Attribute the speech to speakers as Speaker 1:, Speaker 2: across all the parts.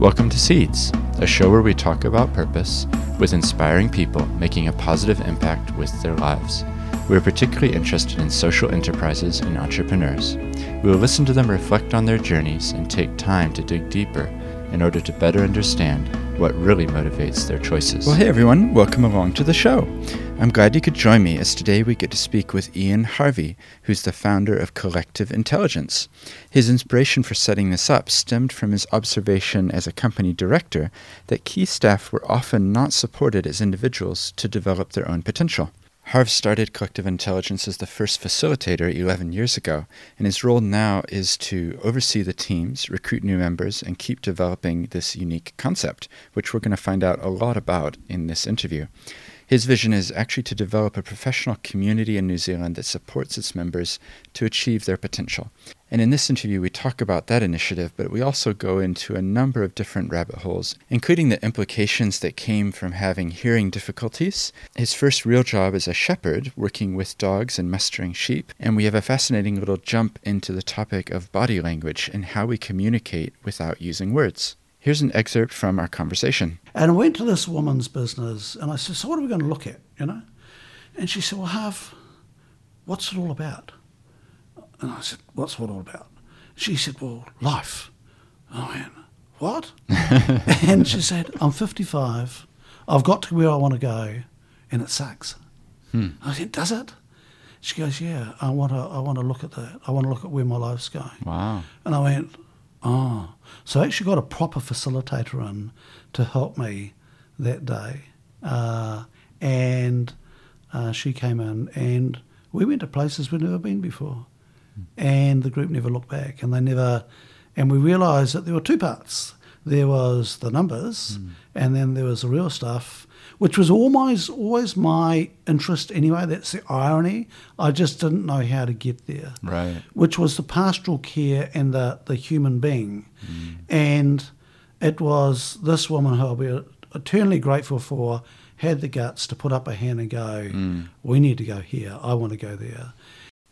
Speaker 1: Welcome to Seeds, a show where we talk about purpose with inspiring people making a positive impact with their lives. We are particularly interested in social enterprises and entrepreneurs. We will listen to them reflect on their journeys and take time to dig deeper in order to better understand what really motivates their choices. Well, hey everyone, welcome along to the show. I'm glad you could join me as today we get to speak with Ian Harvey, who's the founder of Collective Intelligence. His inspiration for setting this up stemmed from his observation as a company director that key staff were often not supported as individuals to develop their own potential. Harv started Collective Intelligence as the first facilitator 11 years ago, and his role now is to oversee the teams, recruit new members, and keep developing this unique concept, which we're going to find out a lot about in this interview. His vision is actually to develop a professional community in New Zealand that supports its members to achieve their potential. And in this interview, we talk about that initiative, but we also go into a number of different rabbit holes, including the implications that came from having hearing difficulties, his first real job as a shepherd, working with dogs and mustering sheep, and we have a fascinating little jump into the topic of body language and how we communicate without using words. Here's an excerpt from our conversation.
Speaker 2: And I went to this woman's business and I said, So, what are we going to look at? You know? And she said, Well, Harv, what's it all about? And I said, What's what all about? She said, Well, life. I went, What? and she said, I'm 55. I've got to where I want to go and it sucks.
Speaker 1: Hmm.
Speaker 2: I said, Does it? She goes, Yeah, I want to, I want to look at that. I want to look at where my life's going.
Speaker 1: Wow.
Speaker 2: And I went, Oh. So I actually got a proper facilitator in to help me that day. Uh, and uh, she came in and we went to places we'd never been before. And the group never looked back and they never, and we realised that there were two parts. There was the numbers and then there was the real stuff, which was always, always my interest anyway. That's the irony. I just didn't know how to get there
Speaker 1: Right.
Speaker 2: which was the pastoral care and the, the human being. Mm. And it was this woman who I'll be eternally grateful for had the guts to put up a hand and go, mm. We need to go here. I want to go there.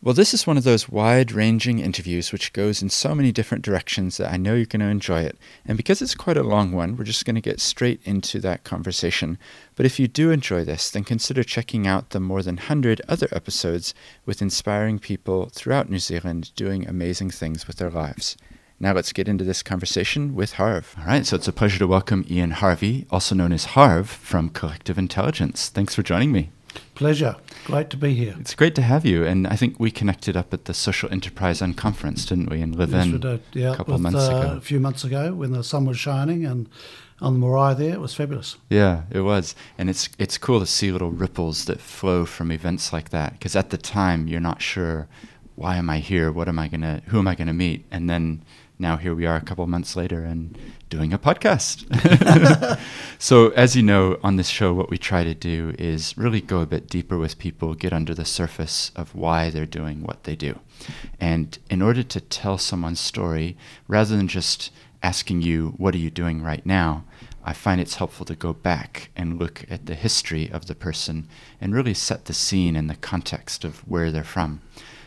Speaker 1: Well, this is one of those wide ranging interviews which goes in so many different directions that I know you're going to enjoy it. And because it's quite a long one, we're just going to get straight into that conversation. But if you do enjoy this, then consider checking out the more than 100 other episodes with inspiring people throughout New Zealand doing amazing things with their lives. Now let's get into this conversation with Harv. All right, so it's a pleasure to welcome Ian Harvey, also known as Harv from Collective Intelligence. Thanks for joining me.
Speaker 2: Pleasure. Great to be here.
Speaker 1: It's great to have you, and I think we connected up at the Social Enterprise Unconference, didn't we, in
Speaker 2: Yes,
Speaker 1: Levin
Speaker 2: we did. Yeah,
Speaker 1: a couple
Speaker 2: with,
Speaker 1: months
Speaker 2: uh,
Speaker 1: ago?
Speaker 2: A few months ago when the sun was shining and on the marae there, it was fabulous.
Speaker 1: Yeah, it was, and it's it's cool to see little ripples that flow from events like that. Because at the time, you're not sure, why am I here? What am I gonna? Who am I gonna meet? And then now here we are, a couple months later, and doing a podcast. so, as you know, on this show, what we try to do is really go a bit deeper with people, get under the surface of why they're doing what they do. And in order to tell someone's story, rather than just asking you, What are you doing right now? I find it's helpful to go back and look at the history of the person and really set the scene and the context of where they're from.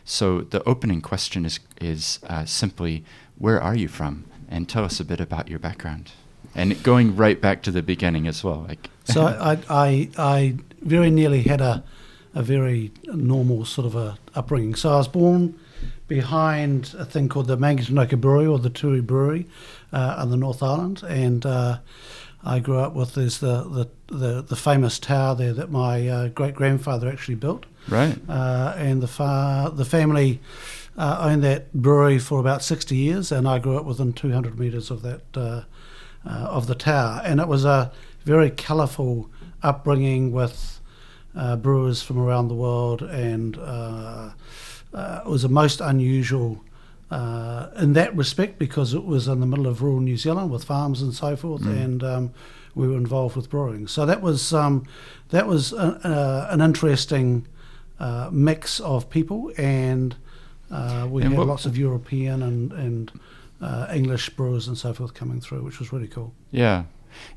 Speaker 1: So, the opening question is, is uh, simply, Where are you from? And tell us a bit about your background. And going right back to the beginning as well. Like,
Speaker 2: So I, I, I very nearly had a, a very normal sort of a upbringing. So I was born behind a thing called the Mangatainoka Brewery or the Tui Brewery uh, on the North Island, and uh, I grew up with there's the, the, the, the famous tower there that my uh, great grandfather actually built,
Speaker 1: right?
Speaker 2: uh, and the fa- the family uh, owned that brewery for about 60 years, and I grew up within 200 metres of that uh, uh, of the tower, and it was a very colourful upbringing with uh, brewers from around the world, and uh, uh, it was a most unusual. Uh, in that respect, because it was in the middle of rural New Zealand with farms and so forth, and um, we were involved with brewing. So that was um, that was a, a, an interesting uh, mix of people, and uh, we
Speaker 1: And
Speaker 2: had
Speaker 1: what-
Speaker 2: lots of European and and uh, English brewers and so forth coming through, which was really cool.
Speaker 1: Yeah.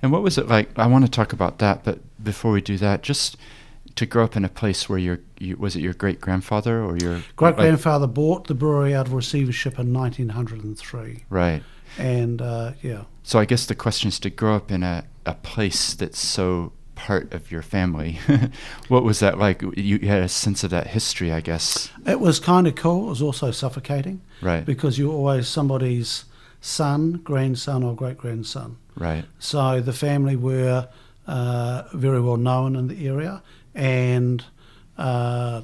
Speaker 1: And what was it like? I want to talk about that, but before we do that, just to grow up in a place where your you, was it your great grandfather or your
Speaker 2: Great
Speaker 1: like-
Speaker 2: grandfather bought the brewery out of receivership in 1903,
Speaker 1: right?
Speaker 2: and uh, yeah,
Speaker 1: So I guess the question is to grow up in a, a place that's so part of your family. what was that like? You had a sense of that history, I guess.
Speaker 2: It was kind of cool. It was also suffocating.
Speaker 1: Right.
Speaker 2: Because you're always somebody's son, grandson, or great grandson.
Speaker 1: Right.
Speaker 2: So the family were uh, very well known in the area, and uh,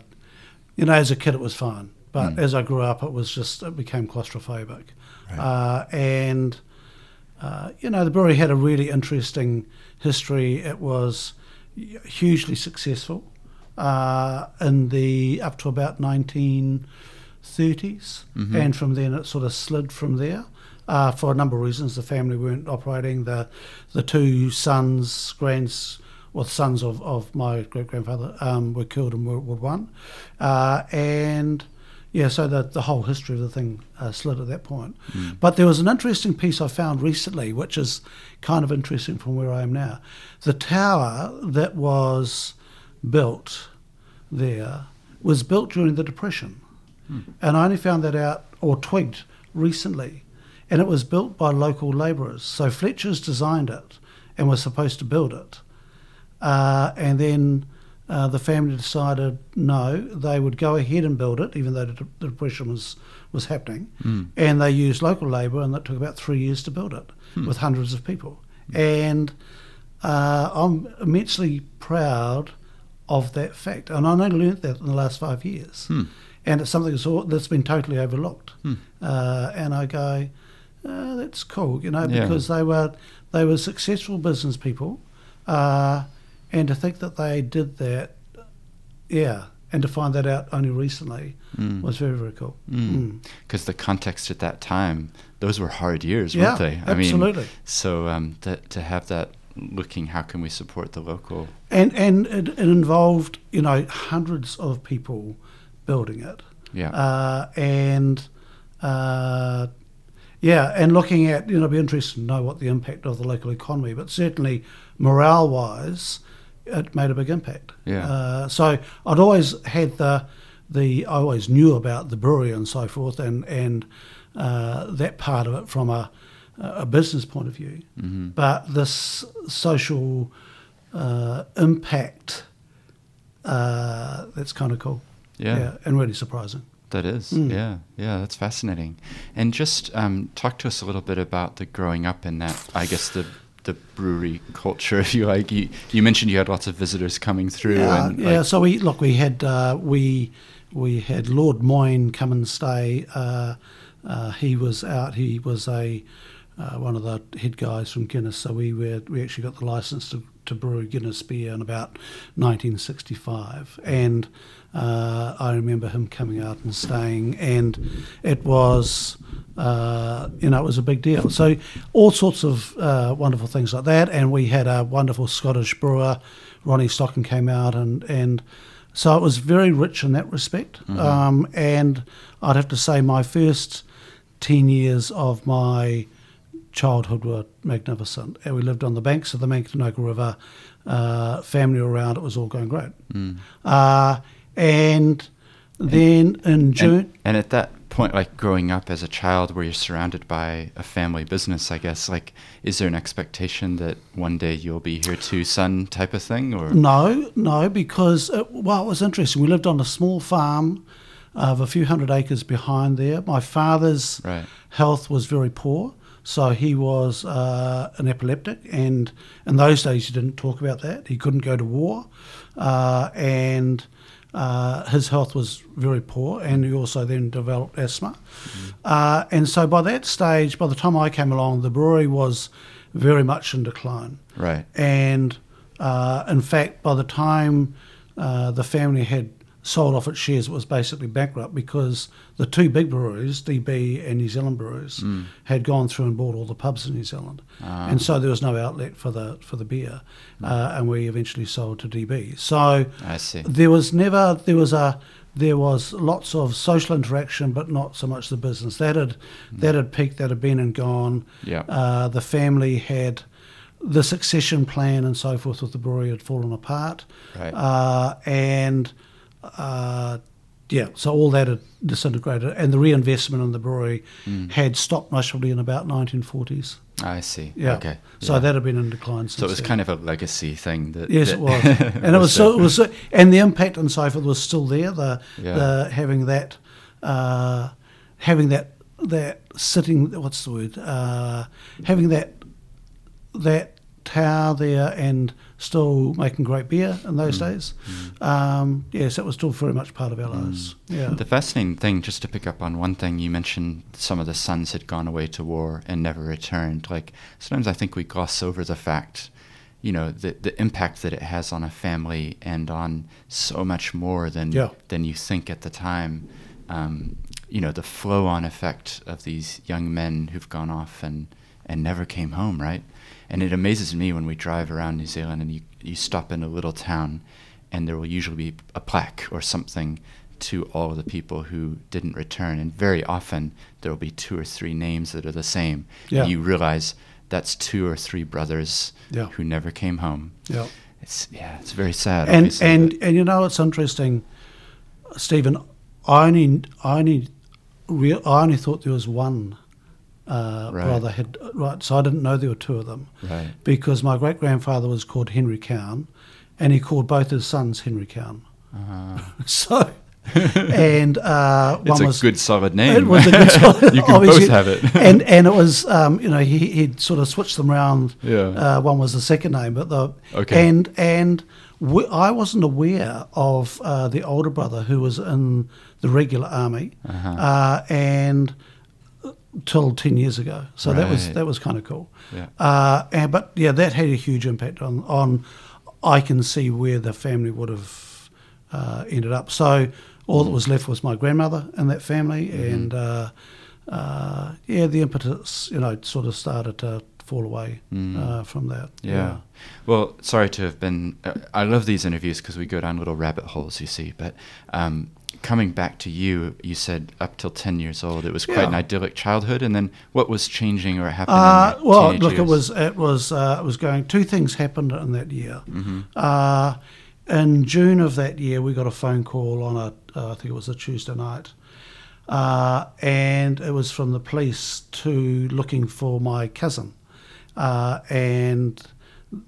Speaker 2: you know, as a kid, it was fine. But
Speaker 1: Mm.
Speaker 2: as I grew up, it was just it became claustrophobic,
Speaker 1: Right.
Speaker 2: uh, and uh, you know, the brewery had a really interesting history. It was hugely successful uh, in the up to about 1930s,
Speaker 1: Mhm.
Speaker 2: and from then it sort of slid from there. Uh, for a number of reasons, the family weren't operating. The the two sons, grands, well, sons of, of my great grandfather um, were killed in World War One, uh, and yeah, so the the whole history of the thing uh, slid at that point.
Speaker 1: Mm.
Speaker 2: But there was an interesting piece I found recently, which is kind of interesting from where I am now. The tower that was built there was built during the Depression.
Speaker 1: Hmm.
Speaker 2: And I only found that out or twigged recently. And it was built by local labourers. So Fletcher's designed it and was supposed to build it. Uh, and then uh, the family decided no, they would go ahead and build it, even though the, the depression was, was happening.
Speaker 1: Mm.
Speaker 2: And they used local labour, and that took about three years to build it
Speaker 1: Hmm.
Speaker 2: with hundreds of people. And uh, I'm immensely proud of that fact. And I only learnt that in the last five years.
Speaker 1: Hmm.
Speaker 2: And it's something that's, all, that's been totally overlooked.
Speaker 1: Hmm.
Speaker 2: Uh, and I go, uh, that's cool, you know,
Speaker 1: Yeah.
Speaker 2: because they were they were successful business people, uh, and to think that they did that, yeah, and to find that out only recently
Speaker 1: Mm.
Speaker 2: was very very cool.
Speaker 1: Mm. Because the context at that time, those were hard years,
Speaker 2: Yeah,
Speaker 1: weren't they?
Speaker 2: absolutely.
Speaker 1: mean, so um, to, to have that looking, how can we support the local?
Speaker 2: And and it, it involved you know hundreds of people building it,
Speaker 1: Yeah.
Speaker 2: uh, and uh, yeah, and looking at you know, it'd be interesting to know what the impact of the local economy, but certainly morale wise, it made a big impact.
Speaker 1: Yeah.
Speaker 2: Uh, so I'd always had the the I always knew about the brewery and so forth, and and uh, that part of it from a a business point of view,
Speaker 1: hmm
Speaker 2: but this social uh, impact uh, that's kind of cool.
Speaker 1: Yeah.
Speaker 2: and really surprising.
Speaker 1: That is,
Speaker 2: Mm.
Speaker 1: yeah, yeah, that's fascinating. And just um, talk to us a little bit about the growing up in that, I guess the the brewery culture, if you like. You, you mentioned you had lots of visitors coming through.
Speaker 2: Yeah,
Speaker 1: and,
Speaker 2: yeah. So we look, we had uh, we we had Lord Moyne come and stay. Uh, uh, he was out. He was a uh, one of the head guys from Guinness. So we were we actually got the license to, to brew Guinness beer in about 1965, and uh, I remember him coming out and staying, and it was. Uh, you know, it was a big deal. So, all sorts of uh, wonderful things like that. And we had a wonderful Scottish brewer, Ronnie Stockton, came out, and and so it was very rich in that respect. Um, and I'd have to say, my first ten years of my childhood were magnificent. And we lived on the banks of the Mangatainoka River. Uh, family around, it was all going great.
Speaker 1: Mm.
Speaker 2: Uh, and then in June,
Speaker 1: And, and at that point, like growing up as a child, where you're surrounded by a family business, I guess, like, is there an expectation that one day you'll be here too, son, type of thing, or
Speaker 2: No, no, because it, well, it was interesting. We lived on a small farm of a few hundred acres behind there. My father's
Speaker 1: right?
Speaker 2: health was very poor, so he was uh, an epileptic, and in those days you didn't talk about that. He couldn't go to war, uh, and uh, his health was very poor, and he also then developed asthma. Uh, and so by that stage, by the time I came along, the brewery was very much in decline.
Speaker 1: Right.
Speaker 2: And uh, in fact, by the time uh, the family had sold off its shares, it was basically bankrupt because the two big breweries, DB and New Zealand Breweries,
Speaker 1: Mm.
Speaker 2: had gone through and bought all the pubs in New Zealand,
Speaker 1: Ah.
Speaker 2: and so there was no outlet for the for the beer, uh, and we eventually sold to DB. So
Speaker 1: I see.
Speaker 2: there was never there was a there was lots of social interaction, but not so much the business. That had that had peaked. That had been and gone.
Speaker 1: Yeah.
Speaker 2: Uh, the family had the succession plan and so forth with the brewery had fallen apart,
Speaker 1: Right.
Speaker 2: uh, and uh, yeah, so all that had disintegrated, and the reinvestment in the brewery
Speaker 1: Mm.
Speaker 2: had stopped mostly in about 1940s.
Speaker 1: I see.
Speaker 2: Yeah.
Speaker 1: Okay.
Speaker 2: So
Speaker 1: yeah.
Speaker 2: that had been in decline since
Speaker 1: So it was
Speaker 2: then.
Speaker 1: kind of a legacy thing that.
Speaker 2: Yes,
Speaker 1: that
Speaker 2: it was, and it was so, it was, so, and the impact on forth was still there. The,
Speaker 1: Yeah.
Speaker 2: the having that, uh, having that that sitting. What's the word? Uh, having that that tower there and still making great beer in those
Speaker 1: Mm.
Speaker 2: days. Um, yes, that was still very much part of our
Speaker 1: Mm.
Speaker 2: lives. Yeah.
Speaker 1: The fascinating thing, just to pick up on one thing, you mentioned some of the sons had gone away to war and never returned. Like sometimes I think we gloss over the fact, you know, the the impact that it has on a family and on so much more than
Speaker 2: Yeah.
Speaker 1: than you think at the time. Um, you know, the flow-on effect of these young men who've gone off and and never came home, right? And it amazes me when we drive around New Zealand and you, you stop in a little town and there will usually be a plaque or something to all of the people who didn't return. And very often there will be two or three names that are the same.
Speaker 2: Yeah.
Speaker 1: And you realize that's two or three brothers
Speaker 2: Yeah.
Speaker 1: who never came home.
Speaker 2: yeah.
Speaker 1: It's yeah, it's very sad.
Speaker 2: and and and you know it's interesting, Stephen. I only I only rea- I only thought there was one uh,
Speaker 1: Right.
Speaker 2: brother had right, so I didn't know there were two of them
Speaker 1: right.
Speaker 2: because my great grandfather was called Henry Cowan, and he called both his sons Henry Cowan.
Speaker 1: Uh,
Speaker 2: So, and uh,
Speaker 1: it's
Speaker 2: one
Speaker 1: a
Speaker 2: was
Speaker 1: good solid name.
Speaker 2: it was a good solid-
Speaker 1: you can both have it.
Speaker 2: and and it was um, you know he he'd sort of switched them around.
Speaker 1: Yeah.
Speaker 2: Uh, one was the second name, but the
Speaker 1: Okay.
Speaker 2: and and we, I wasn't aware of uh, the older brother who was in the regular army,
Speaker 1: Uh-huh.
Speaker 2: uh, and till ten years ago. So that was that was kind of cool.
Speaker 1: Yeah.
Speaker 2: Uh, and but yeah, that had a huge impact on on. I can see where the family would have uh, ended up. So all that was left was my grandmother and that family,
Speaker 1: Mm-hmm.
Speaker 2: and uh, uh, yeah, the impetus, you know, sort of started to fall away
Speaker 1: Mm.
Speaker 2: uh, from that.
Speaker 1: Yeah. Well, sorry to have been. Uh, I love these interviews because we go down little rabbit holes, you see. But um, coming back to you, you said up till 10 years old, it was quite an idyllic childhood. And then what was changing or happening?
Speaker 2: Uh, well, look, it was it was uh, it was going. Two things happened in that year.
Speaker 1: Mm-hmm.
Speaker 2: Uh, in June of that year, we got a phone call on a uh, I think it was a Tuesday night, uh, and it was from the police to looking for my cousin, uh, and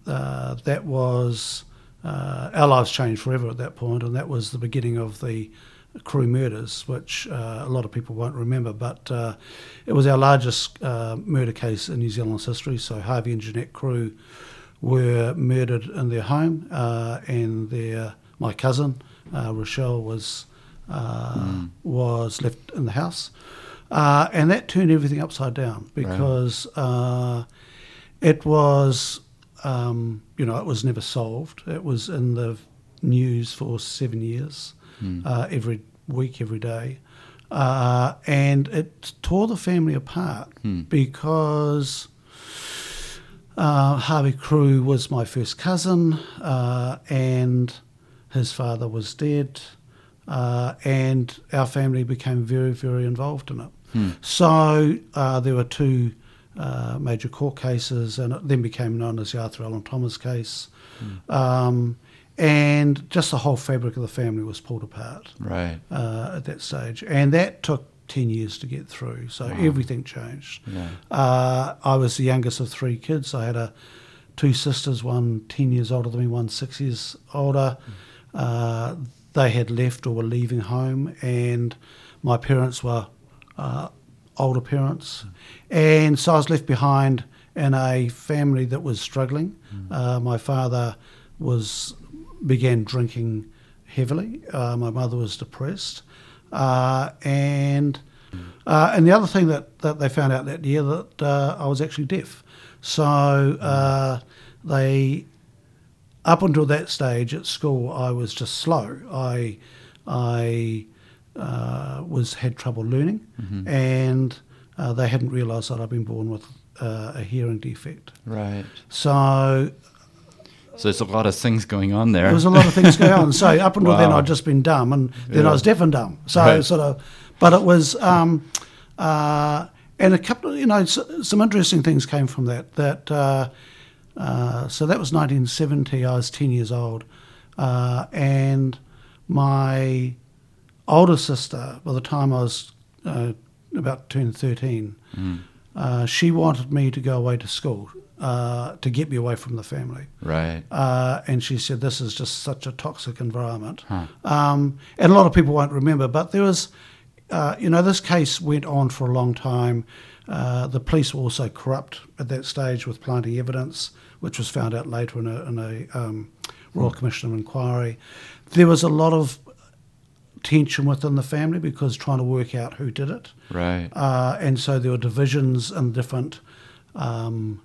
Speaker 2: uh, that was uh, our lives changed forever at that point, and that was the beginning of the Crewe murders, which uh, a lot of people won't remember, but uh, it was our largest uh, murder case in New Zealand's history. So Harvey and Jeanette Crewe were murdered in their home, uh, and their my cousin uh, Rochelle was uh, was left in the house, uh, and that turned everything upside down because uh, it was um, you know it was never solved. It was in the news for seven years, uh, every week, every day. Uh, and it tore the family apart because uh, Harvey Crewe was my first cousin, uh, and his father was dead, uh, and our family became very, very involved in it. So uh, there were two uh, major court cases, and it then became known as the Arthur Allan Thomas case. Um, and just the whole fabric of the family was pulled apart
Speaker 1: Right.
Speaker 2: uh, at that stage, and that took ten years to get through. So everything changed.
Speaker 1: Yeah.
Speaker 2: Uh, I was the youngest of three kids. I had a two sisters, one 10 years older than me, one six years older. Uh, they had left or were leaving home, and my parents were uh, older parents, and so I was left behind in a family that was struggling. Uh, my father was began drinking heavily. Uh, my mother was depressed, uh, and uh, and the other thing that, that they found out that year that uh, I was actually deaf. So uh, they up until that stage at school, I was just slow. I I uh, was had trouble learning, and uh, they hadn't realised that I'd been born with uh, a hearing defect.
Speaker 1: Right.
Speaker 2: So
Speaker 1: So there's a lot of things going on there.
Speaker 2: there was a lot of things going on. So up until then, I'd just been dumb, and then
Speaker 1: Yeah.
Speaker 2: I was deaf and dumb. So
Speaker 1: Right.
Speaker 2: sort of, but it was, um, uh, and a couple of you know s- some interesting things came from that. That uh, uh, so that was 1970. I was 10 years old, uh, and my older sister, by the time I was uh, about to turn 13, uh, she wanted me to go away to school uh, to get me away from the family.
Speaker 1: Right.
Speaker 2: Uh, and she said, This is just such a toxic environment.
Speaker 1: Huh.
Speaker 2: Um, and a lot of people won't remember, but there was, uh, you know, this case went on for a long time. Uh, the police were also corrupt at that stage with planting evidence, which was found out later in a, in a um, Royal Commission of Inquiry. There was a lot of tension within the family because trying to work out who did it.
Speaker 1: Right.
Speaker 2: Uh, and so there were divisions and different, um,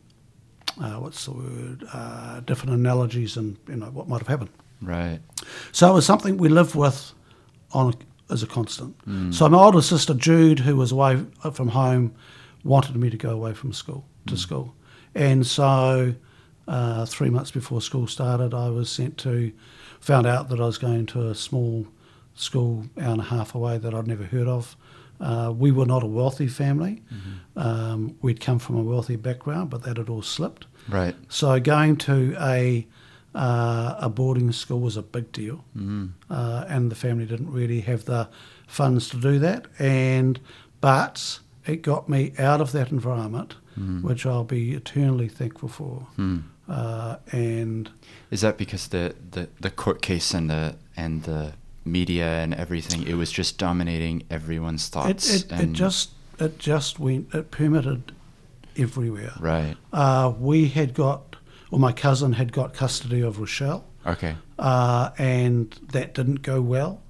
Speaker 2: uh, what's the word, uh, different analogies and you know what might have happened.
Speaker 1: Right.
Speaker 2: So it was something we lived with on as a constant. So my older sister Jude, who was away from home, wanted me to go away from school to school, and so uh, three months before school started, I was sent to, found out that I was going to a small school hour and a half away that I'd never heard of. Uh, we were not a wealthy family. Um, we'd come from a wealthy background, but that had all slipped.
Speaker 1: Right.
Speaker 2: So going to a uh, a boarding school was a big deal,
Speaker 1: Mm-hmm.
Speaker 2: uh, and the family didn't really have the funds to do that. And but it got me out of that environment,
Speaker 1: Mm-hmm.
Speaker 2: which I'll be eternally thankful for. Uh, and
Speaker 1: Is that because the, the, the court case and the and the media and everything it was just dominating everyone's thoughts
Speaker 2: it, it
Speaker 1: and
Speaker 2: just it just went it permitted everywhere.
Speaker 1: right
Speaker 2: Uh, we had got, or my cousin had got custody of Rochelle.
Speaker 1: okay
Speaker 2: uh, and that didn't go well.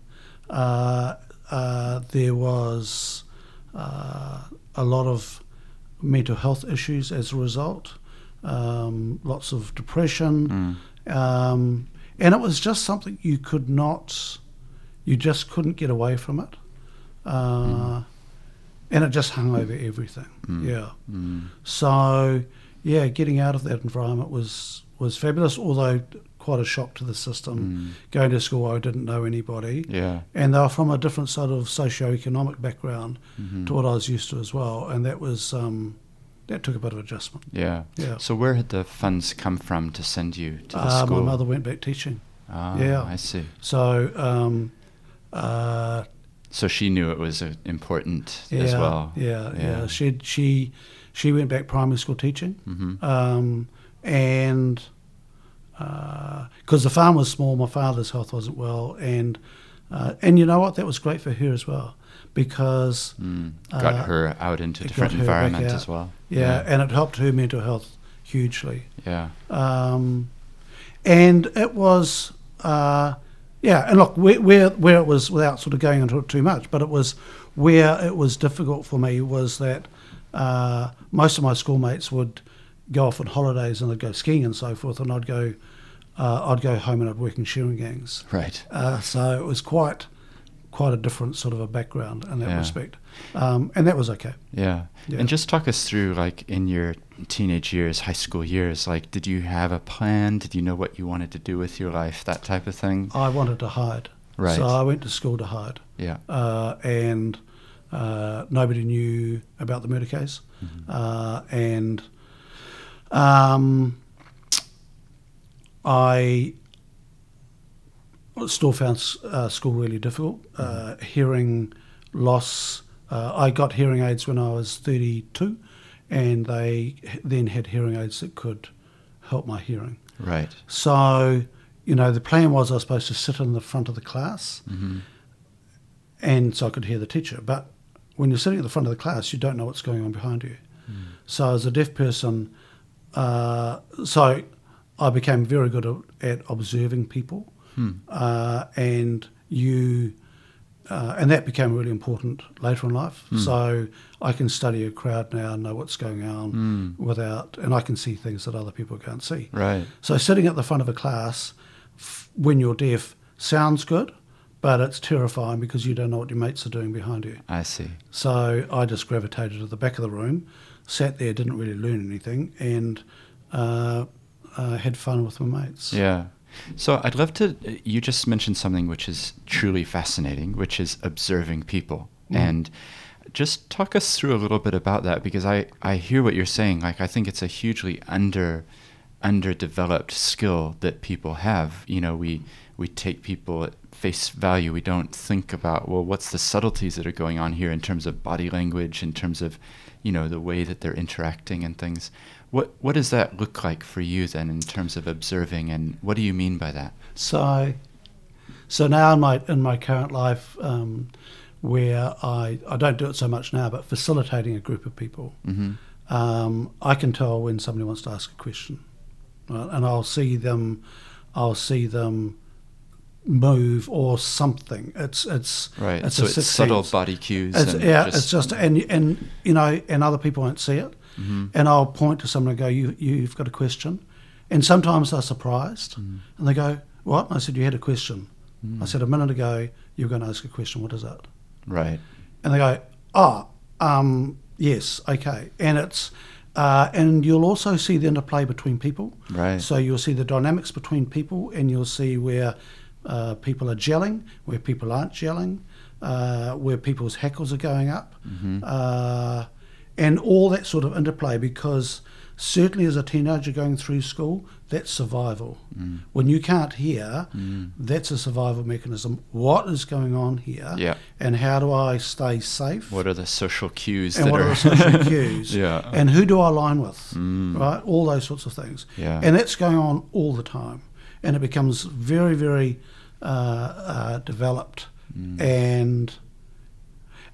Speaker 2: Uh, uh, there was uh, a lot of mental health issues as a result, um, lots of depression,
Speaker 1: Mm.
Speaker 2: um, and it was just something you could not, you just couldn't get away from it. Uh, And it just hung over everything.
Speaker 1: Mm.
Speaker 2: Yeah.
Speaker 1: Mm.
Speaker 2: So, yeah, getting out of that environment was was fabulous. Although quite a shock to the system.
Speaker 1: Mm.
Speaker 2: Going to school, I didn't know anybody,
Speaker 1: yeah
Speaker 2: and they were from a different sort of socio-economic background
Speaker 1: Mhm.
Speaker 2: to what I was used to as well, and that was um, that took a bit of adjustment.
Speaker 1: yeah
Speaker 2: Yeah.
Speaker 1: so where had the funds come from to send you to the
Speaker 2: Uh,
Speaker 1: school
Speaker 2: my mother went back teaching,
Speaker 1: ah,
Speaker 2: yeah.
Speaker 1: I see
Speaker 2: so um, uh,
Speaker 1: so she knew it was uh, important
Speaker 2: yeah,
Speaker 1: as well
Speaker 2: Yeah, yeah,
Speaker 1: Yeah.
Speaker 2: She she she went back primary school teaching.
Speaker 1: hmm
Speaker 2: um, and because the farm was small, my father's health wasn't well, and uh, and you know what, that was great for her as well, because
Speaker 1: mm. got
Speaker 2: Uh,
Speaker 1: her out into different
Speaker 2: got her back
Speaker 1: environment as well
Speaker 2: yeah, and it helped her mental health hugely,
Speaker 1: yeah
Speaker 2: um, and it was. Uh, yeah, and look, where, where where it was without sort of going into it too much, but it was where it was difficult for me was that uh, most of my schoolmates would go off on holidays and they'd go skiing and so forth, and I'd go uh, I'd go home and I'd work in shearing gangs.
Speaker 1: right
Speaker 2: Uh, so it was quite quite a different sort of a background in that
Speaker 1: Yeah.
Speaker 2: respect, um, and that was okay.
Speaker 1: Yeah.
Speaker 2: Yeah.
Speaker 1: And just talk us through, like, in your teenage years, high school years, like, did you have a plan? Did you know what you wanted to do with your life? That type of thing?
Speaker 2: I wanted to hide,
Speaker 1: Right.
Speaker 2: so I went to school to hide.
Speaker 1: Yeah.
Speaker 2: uh, and uh, nobody knew about the murder case.
Speaker 1: Mm-hmm.
Speaker 2: Uh, and um, I still found uh, school really difficult. Uh, hearing loss. Uh, I got hearing aids when I was 32, and they then had hearing aids that could help my hearing.
Speaker 1: Right.
Speaker 2: So, you know, the plan was I was supposed to sit in the front of the class
Speaker 1: hmm
Speaker 2: and so I could hear the teacher. But when you're sitting at the front of the class, you don't know what's going on behind you. So as a deaf person, uh, so I became very good at, at observing people,
Speaker 1: Hmm.
Speaker 2: uh, and you, uh, and that became really important later in life. So I can study a crowd now and know what's going on
Speaker 1: Mm.
Speaker 2: without, and I can see things that other people can't see.
Speaker 1: Right.
Speaker 2: So sitting at the front of a class f- when you're deaf sounds good, but it's terrifying because you don't know what your mates are doing behind you.
Speaker 1: I see.
Speaker 2: So I just gravitated to the back of the room, sat there, didn't really learn anything, and uh, uh, had fun with my mates.
Speaker 1: Yeah. So I'd love to. You just mentioned something which is truly fascinating, which is observing people.
Speaker 2: Mm.
Speaker 1: And just talk us through a little bit about that because I, I hear what you're saying. Like, I think it's a hugely under underdeveloped skill that people have. You know, we, we take people at face value. We don't think about, well, what's the subtleties that are going on here in terms of body language, in terms of you know, the way that they're interacting and things. What what does that look like for you then in terms of observing, and what do you mean by that?
Speaker 2: So, so now in my in my current life, um, where I I don't do it so much now, but facilitating a group of people,
Speaker 1: hmm
Speaker 2: um, I can tell when somebody wants to ask a question, right? and I'll see them, I'll see them move or something. It's it's
Speaker 1: Right.
Speaker 2: It's
Speaker 1: so
Speaker 2: a
Speaker 1: it's subtle body cues.
Speaker 2: It's,
Speaker 1: and
Speaker 2: yeah,
Speaker 1: just,
Speaker 2: it's just and and you know, and other people won't see it,
Speaker 1: Mhm.
Speaker 2: and I'll point to someone and go, "You you've got a question," and sometimes they're surprised,
Speaker 1: Mm.
Speaker 2: and they go, "What?" And I said, "You had a question."
Speaker 1: Mm.
Speaker 2: I said a minute ago you were going to ask a question. What is it?
Speaker 1: Right.
Speaker 2: And they go, "Oh, um, yes, okay." And it's uh, and you'll also see the interplay between people.
Speaker 1: Right.
Speaker 2: So you'll see the dynamics between people, and you'll see where uh, people are gelling, where people aren't gelling, uh, where people's hackles are going up,
Speaker 1: Mhm.
Speaker 2: And all that sort of interplay. Because certainly as a teenager going through school, that's survival.
Speaker 1: Mm.
Speaker 2: When you can't hear,
Speaker 1: Mm.
Speaker 2: that's a survival mechanism. What is going on here?
Speaker 1: Yeah.
Speaker 2: And how do I stay safe?
Speaker 1: What are the social cues
Speaker 2: and what
Speaker 1: are
Speaker 2: are the social cues?
Speaker 1: yeah.
Speaker 2: And who do I align with?
Speaker 1: Mm.
Speaker 2: Right? All those sorts of things.
Speaker 1: Yeah.
Speaker 2: And that's going on all the time. And it becomes very, very uh, uh, developed.
Speaker 1: Mm.
Speaker 2: And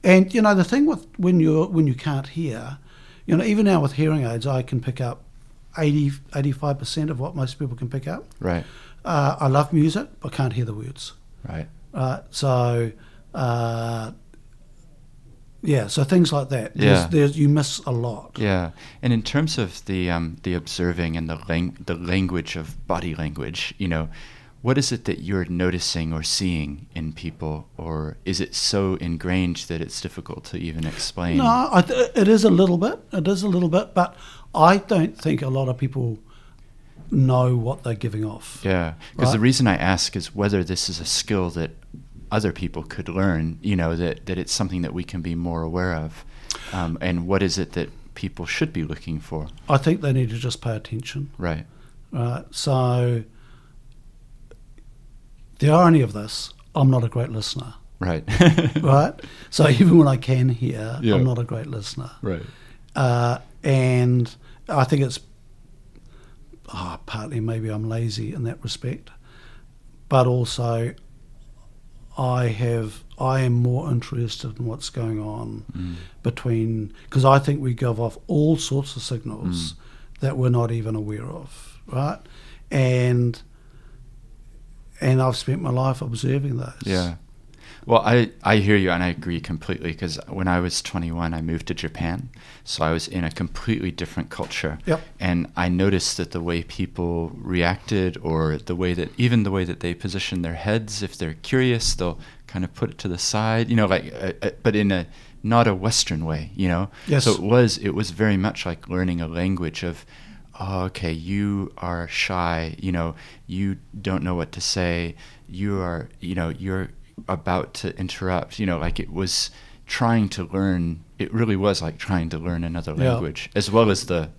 Speaker 2: and you know the thing with when you when you can't hear, you know even now with hearing aids, I can pick up 85 percent of what most people can pick up.
Speaker 1: Right.
Speaker 2: Uh, I love music, but can't hear the words.
Speaker 1: Right.
Speaker 2: Right. So, uh, yeah. So things like that.
Speaker 1: Yeah.
Speaker 2: There's, there's you miss a lot.
Speaker 1: Yeah, and in terms of the um, the observing and the lang- the language of body language, you know, what is it that you're noticing or seeing in people, or is it so ingrained that it's difficult to even explain?
Speaker 2: No, I th- it is a little bit. It is a little bit, but I don't think a lot of people know what they're giving off.
Speaker 1: Yeah, because the reason I ask is whether this is a skill that other people could learn. You know, that that it's something that we can be more aware of, um, and what is it that people should be looking for?
Speaker 2: I think they need to just pay attention.
Speaker 1: Right.
Speaker 2: Right. So the irony of this, I'm not a great listener.
Speaker 1: Right.
Speaker 2: Right. So even when I can hear,
Speaker 1: Yeah.
Speaker 2: I'm not a great listener.
Speaker 1: Right.
Speaker 2: uh, and I think it's oh, partly maybe I'm lazy in that respect, but also I have I am more interested in what's going on
Speaker 1: Mm.
Speaker 2: between because I think we give off all sorts of signals that we're not even aware of, right? And and I've spent my life observing those.
Speaker 1: Yeah. Well, I, I hear you and I agree completely because when I was 21, I moved to Japan. So I was in a completely different culture.
Speaker 2: Yep.
Speaker 1: And I noticed that the way people reacted or the way that, even the way that they position their heads, if they're curious, they'll kind of put it to the side, you know, like, uh, uh, but in a, not a Western way, you know?
Speaker 2: Yes.
Speaker 1: So it was, it was very much like learning a language of, oh, okay, you are shy, you know, you don't know what to say, you are, you know, you're about to interrupt, you know, like it was trying to learn, it really was like trying to learn another
Speaker 2: Yeah.
Speaker 1: language, as well as the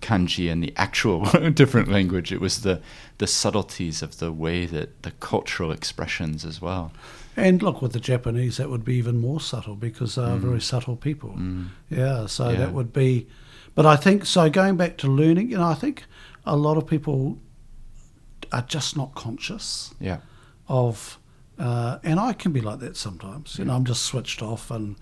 Speaker 1: kanji and the actual different language. It was the, the subtleties of the way that the cultural expressions as well.
Speaker 2: And look, with the Japanese, that would be even more subtle because they are very subtle people.
Speaker 1: Mm.
Speaker 2: Yeah, so
Speaker 1: Yeah.
Speaker 2: that would be. But I think so. Going back to learning, you know, I think a lot of people are just not conscious
Speaker 1: Yeah.
Speaker 2: of, uh, and I can be like that sometimes. You know, I'm just switched off and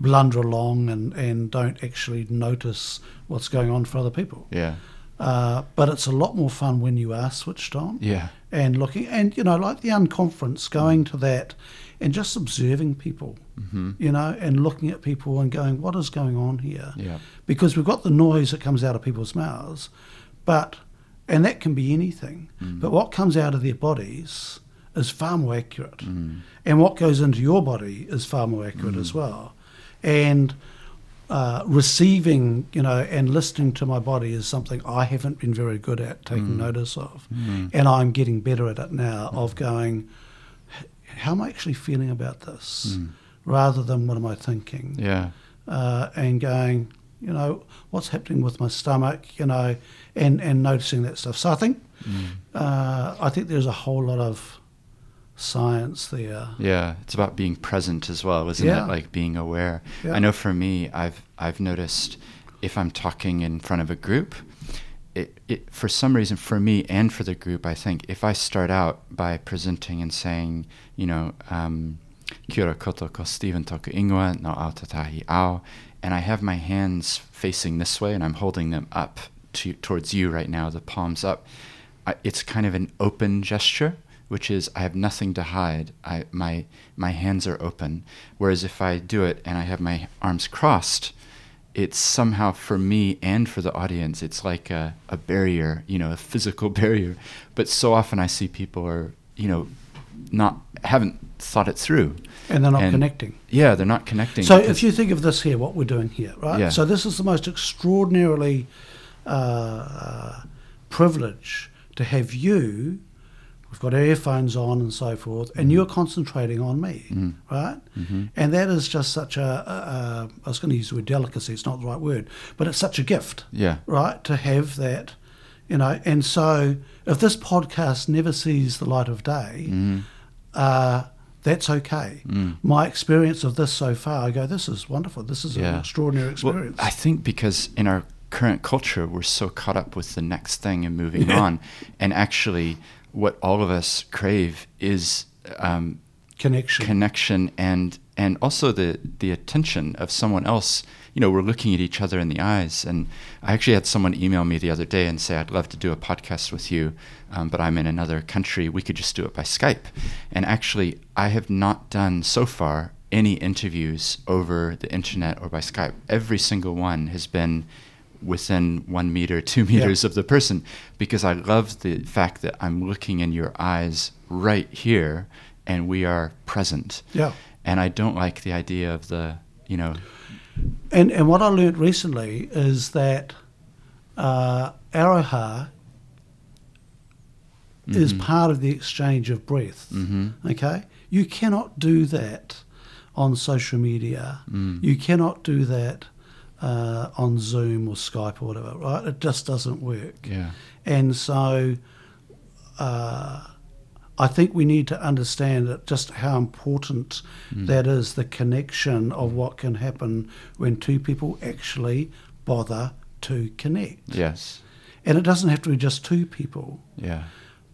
Speaker 2: blunder along and and don't actually notice what's going on for other people.
Speaker 1: Yeah.
Speaker 2: Uh, but it's a lot more fun when you are switched on
Speaker 1: Yeah.
Speaker 2: and looking and you know like the unconference going to that and just observing people
Speaker 1: hmm
Speaker 2: you know and looking at people and going what is going on here
Speaker 1: Yeah.
Speaker 2: because we've got the noise that comes out of people's mouths but and that can be anything
Speaker 1: Mm.
Speaker 2: but what comes out of their bodies is far more accurate
Speaker 1: Mm.
Speaker 2: and what goes into your body is far more accurate as well and uh, receiving, you know, and listening to my body is something I haven't been very good at taking notice of,
Speaker 1: Mm.
Speaker 2: and I'm getting better at it now. Of going, "H- how am I actually feeling about this,
Speaker 1: Mm.
Speaker 2: rather than what am I thinking,
Speaker 1: Yeah.
Speaker 2: uh, and going, you know, what's happening with my stomach, you know, and and noticing that stuff. So I think,
Speaker 1: Mm.
Speaker 2: uh, I think there's a whole lot of science there.
Speaker 1: Yeah, it's about being present as well, isn't
Speaker 2: Yeah.
Speaker 1: it? Like being aware.
Speaker 2: Yeah.
Speaker 1: I know for me, I've I've noticed if I'm talking in front of a group, it, it for some reason for me and for the group, I think if I start out by presenting and saying, you know, um, Kia ora koutou ko Stephen toku ingoa no Ōtautahi ao, and I have my hands facing this way and I'm holding them up to towards you right now, the palms up. I, it's kind of an open gesture, which is I have nothing to hide. I my my hands are open. Whereas if I do it and I have my arms crossed, it's somehow for me and for the audience, it's like a, a barrier, you know, a physical barrier. But so often I see people are, you know, not haven't thought it through.
Speaker 2: And they're not
Speaker 1: And-
Speaker 2: connecting.
Speaker 1: Yeah, they're not connecting.
Speaker 2: So if you think of this here, what we're doing here, right?
Speaker 1: Yeah.
Speaker 2: So this is the most extraordinarily uh, privilege to have you. We've got earphones on and so forth, and you're concentrating on me,
Speaker 1: Mhm.
Speaker 2: right?
Speaker 1: Mhm.
Speaker 2: And that is just such a, a, a. I was going to use the word delicacy. It's not the right word, but it's such a gift,
Speaker 1: yeah,
Speaker 2: right? To have that, you know. And so, if this podcast never sees the light of day,
Speaker 1: Mhm.
Speaker 2: uh, that's okay.
Speaker 1: Mm.
Speaker 2: My experience of this so far, I go, this is wonderful. This is an
Speaker 1: Yeah.
Speaker 2: extraordinary
Speaker 1: Well,
Speaker 2: experience.
Speaker 1: I think because in our current culture, we're so caught up with the next thing and moving on, and actually, what all of us crave is um,
Speaker 2: Connection.
Speaker 1: connection and and also the the attention of someone else. You know, we're looking at each other in the eyes. And I actually had someone email me the other day and say, "I'd love to do a podcast with you, um, but I'm in another country. We could just do it by Skype." And actually, I have not done so far any interviews over the internet or by Skype. Every single one has been within one meter, two meters of the person, because I love the fact that I'm looking in your eyes right here, and we are present
Speaker 2: yeah.
Speaker 1: and I don't like the idea of the you know
Speaker 2: And and what I learnt recently is that uh, aroha is
Speaker 1: Mhm.
Speaker 2: part of the exchange of breath.
Speaker 1: hmm
Speaker 2: Okay, you cannot do that on social media.
Speaker 1: Mm.
Speaker 2: You cannot do that uh, on Zoom or Skype or whatever. Right? It just doesn't work.
Speaker 1: yeah
Speaker 2: And so uh, I think we need to understand that just how important
Speaker 1: Mm.
Speaker 2: that is the connection of what can happen when two people actually bother to connect.
Speaker 1: yes
Speaker 2: And it doesn't have to be just two people.
Speaker 1: yeah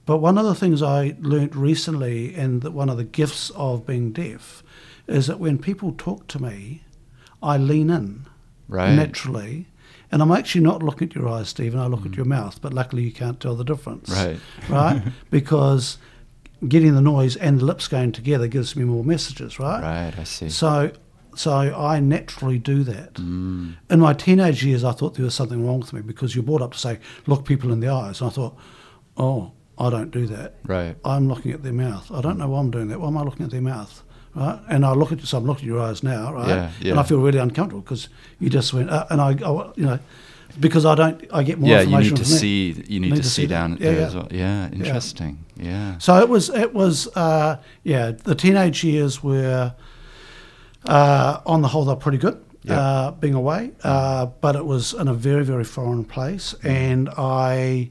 Speaker 2: But one of the things I learnt recently, and that one of the gifts of being deaf, is that when people talk to me, I lean in
Speaker 1: right
Speaker 2: naturally. And I'm actually not looking at your eyes, Stephen. I look at your mouth, but luckily you can't tell the difference.
Speaker 1: Mm. right
Speaker 2: Right? because getting the noise and the lips going together gives me more messages, right?
Speaker 1: right I see
Speaker 2: So, so I naturally do that.
Speaker 1: mm.
Speaker 2: In my teenage years, I thought there was something wrong with me because you're brought up to say, look people in the eyes. And I thought, oh, I don't do that.
Speaker 1: right
Speaker 2: I'm looking at their mouth. I don't know why I'm doing that. Why am I looking at their mouth? Right? And I look at you, so I'm looking at your eyes now, right?
Speaker 1: Yeah, yeah.
Speaker 2: And I feel really uncomfortable because you just went, uh, and I, I, you know, because I don't, I get more
Speaker 1: yeah you need to see you need, to, see, down
Speaker 2: Yeah,
Speaker 1: there
Speaker 2: yeah.
Speaker 1: as well yeah interesting yeah,
Speaker 2: So it was, it was, uh, yeah, the teenage years were, uh, on the whole, they're pretty good.
Speaker 1: Yeah.
Speaker 2: Uh, being away, uh, but it was in a very, very foreign place, and I,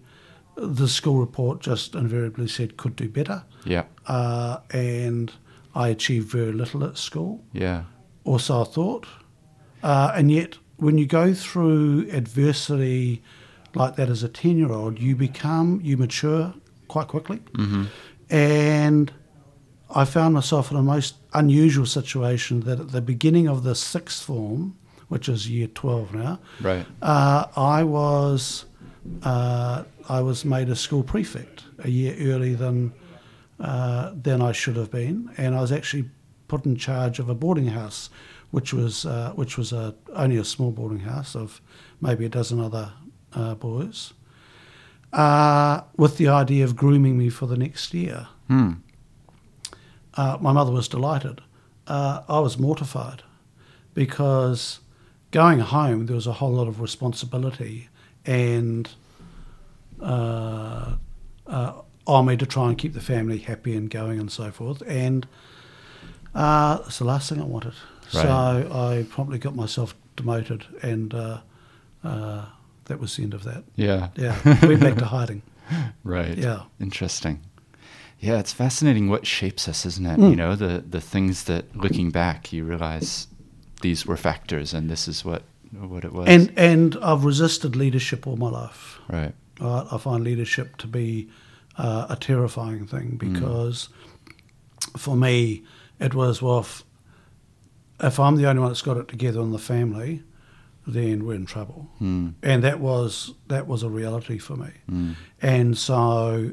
Speaker 2: the school report just invariably said could do better,
Speaker 1: yeah
Speaker 2: uh, and I achieved very little at school,
Speaker 1: yeah.
Speaker 2: Or so I thought, uh, and yet when you go through adversity like that as a ten-year-old, you become, you mature quite quickly,
Speaker 1: hmm
Speaker 2: and I found myself in a most unusual situation that at the beginning of the sixth form, which is year 12 now,
Speaker 1: right.
Speaker 2: uh, I was uh, I was made a school prefect a year earlier than uh, than I should have been, and I was actually put in charge of a boarding house, which was uh, which was a, only a small boarding house of maybe a dozen other uh, boys, uh, with the idea of grooming me for the next year.
Speaker 1: hmm
Speaker 2: Uh, my mother was delighted. Uh, I was mortified because going home there was a whole lot of responsibility and uh, uh, on me to try and keep the family happy and going and so forth. And uh, it's the last thing I wanted. So I promptly got myself demoted, and uh, uh, that was the end of that.
Speaker 1: yeah
Speaker 2: Yeah, went back to hiding.
Speaker 1: right
Speaker 2: Yeah.
Speaker 1: interesting Yeah, it's fascinating what shapes us, isn't it?
Speaker 2: Mm.
Speaker 1: You know, the the things that looking back you realize these were factors and this is what what it was.
Speaker 2: And and I've resisted leadership all my life.
Speaker 1: right.
Speaker 2: Right? I find leadership to be uh, a terrifying thing because for me it was well if, if I'm the only one that's got it together in the family, then we're in trouble.
Speaker 1: Mm.
Speaker 2: And that was that was a reality for me.
Speaker 1: Mm.
Speaker 2: And so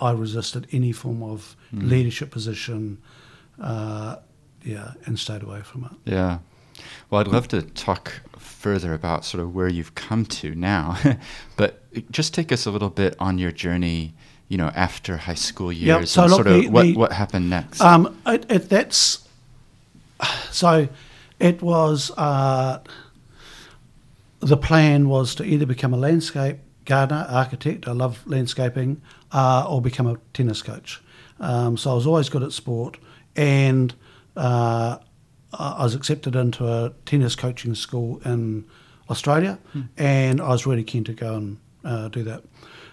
Speaker 2: I resisted any form of
Speaker 1: Mm.
Speaker 2: leadership position, uh, yeah, and stayed away from it.
Speaker 1: Yeah. Well, I'd love to talk further about sort of where you've come to now, but just take us a little bit on your journey. You know, after high school
Speaker 2: Yep,
Speaker 1: years,
Speaker 2: so
Speaker 1: and
Speaker 2: look,
Speaker 1: sort of
Speaker 2: the-
Speaker 1: what
Speaker 2: the-
Speaker 1: what happened next.
Speaker 2: Um, it, it, that's so. It was uh, the plan was to either become a landscape gardener, architect. I love landscaping, uh, or become a tennis coach. Um, so I was always good at sport, and uh, I was accepted into a tennis coaching school in Australia, and I was really keen to go and uh, do that.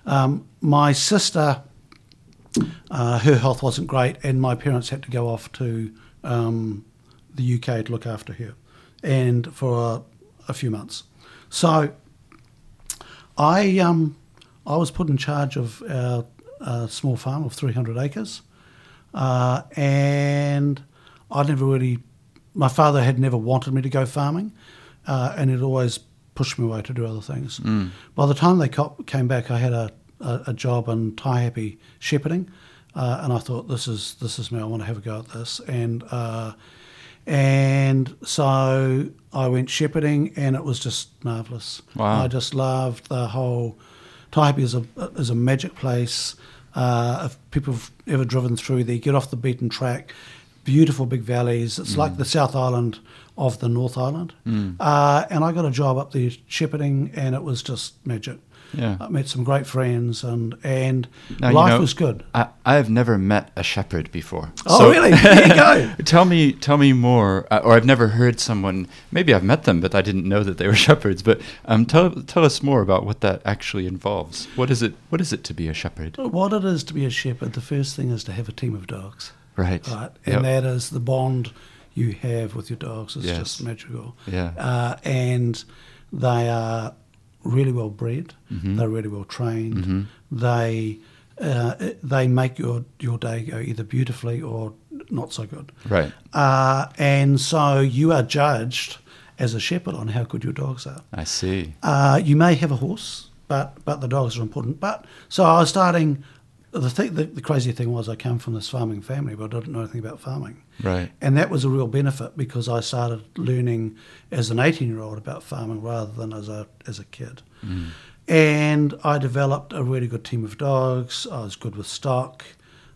Speaker 2: Um, my sister uh, her health wasn't great, and my parents had to go off to um, the UK to look after her, and for a, a few months. So I um, I was put in charge of our small farm of 300 acres, uh, and I never really. My father had never wanted me to go farming, uh, and he'd always pushed me away to do other things. By the time they came back, I had a, a, a job in Taihape shepherding, uh, and I thought this is this is me. I want to have a go at this, and uh, and so I went shepherding, and it was just marvelous.
Speaker 1: Wow.
Speaker 2: I just loved the whole. Taihape is a is a magic place. Uh, if people have ever driven through there, get off the beaten track. Beautiful big valleys. It's like the South Island of the North Island. Uh, and I got a job up there shepherding, and it was just magic.
Speaker 1: Yeah.
Speaker 2: I met some great friends, and and
Speaker 1: Now, you
Speaker 2: life
Speaker 1: know,
Speaker 2: was good.
Speaker 1: I, I have never met a shepherd before.
Speaker 2: Oh, really? There you go.
Speaker 1: tell me, tell me more. Uh, or I've never heard someone. Maybe I've met them, but I didn't know that they were shepherds. But um, tell tell us more about what that actually involves. What is it? What is it to be a shepherd?
Speaker 2: What it is to be a shepherd, the first thing is to have a team of dogs.
Speaker 1: Right.
Speaker 2: Right.
Speaker 1: Yep.
Speaker 2: And that is the bond you have with your dogs It's
Speaker 1: Yes.
Speaker 2: just magical.
Speaker 1: Yeah.
Speaker 2: Uh, and they are really well bred.
Speaker 1: Mm-hmm.
Speaker 2: They're really well trained. They uh, they make your, your day go either beautifully or not so good.
Speaker 1: Right.
Speaker 2: Uh, and so you are judged as a shepherd on how good your dogs are.
Speaker 1: I see.
Speaker 2: Uh, you may have a horse, but but the dogs are important. But so I was starting. The, thing, the the crazy thing was I came from this farming family, but I didn't know anything about farming,
Speaker 1: Right.
Speaker 2: and that was a real benefit because I started learning as an eighteen year old about farming rather than as a as a kid. And I developed a really good team of dogs. I was good with stock.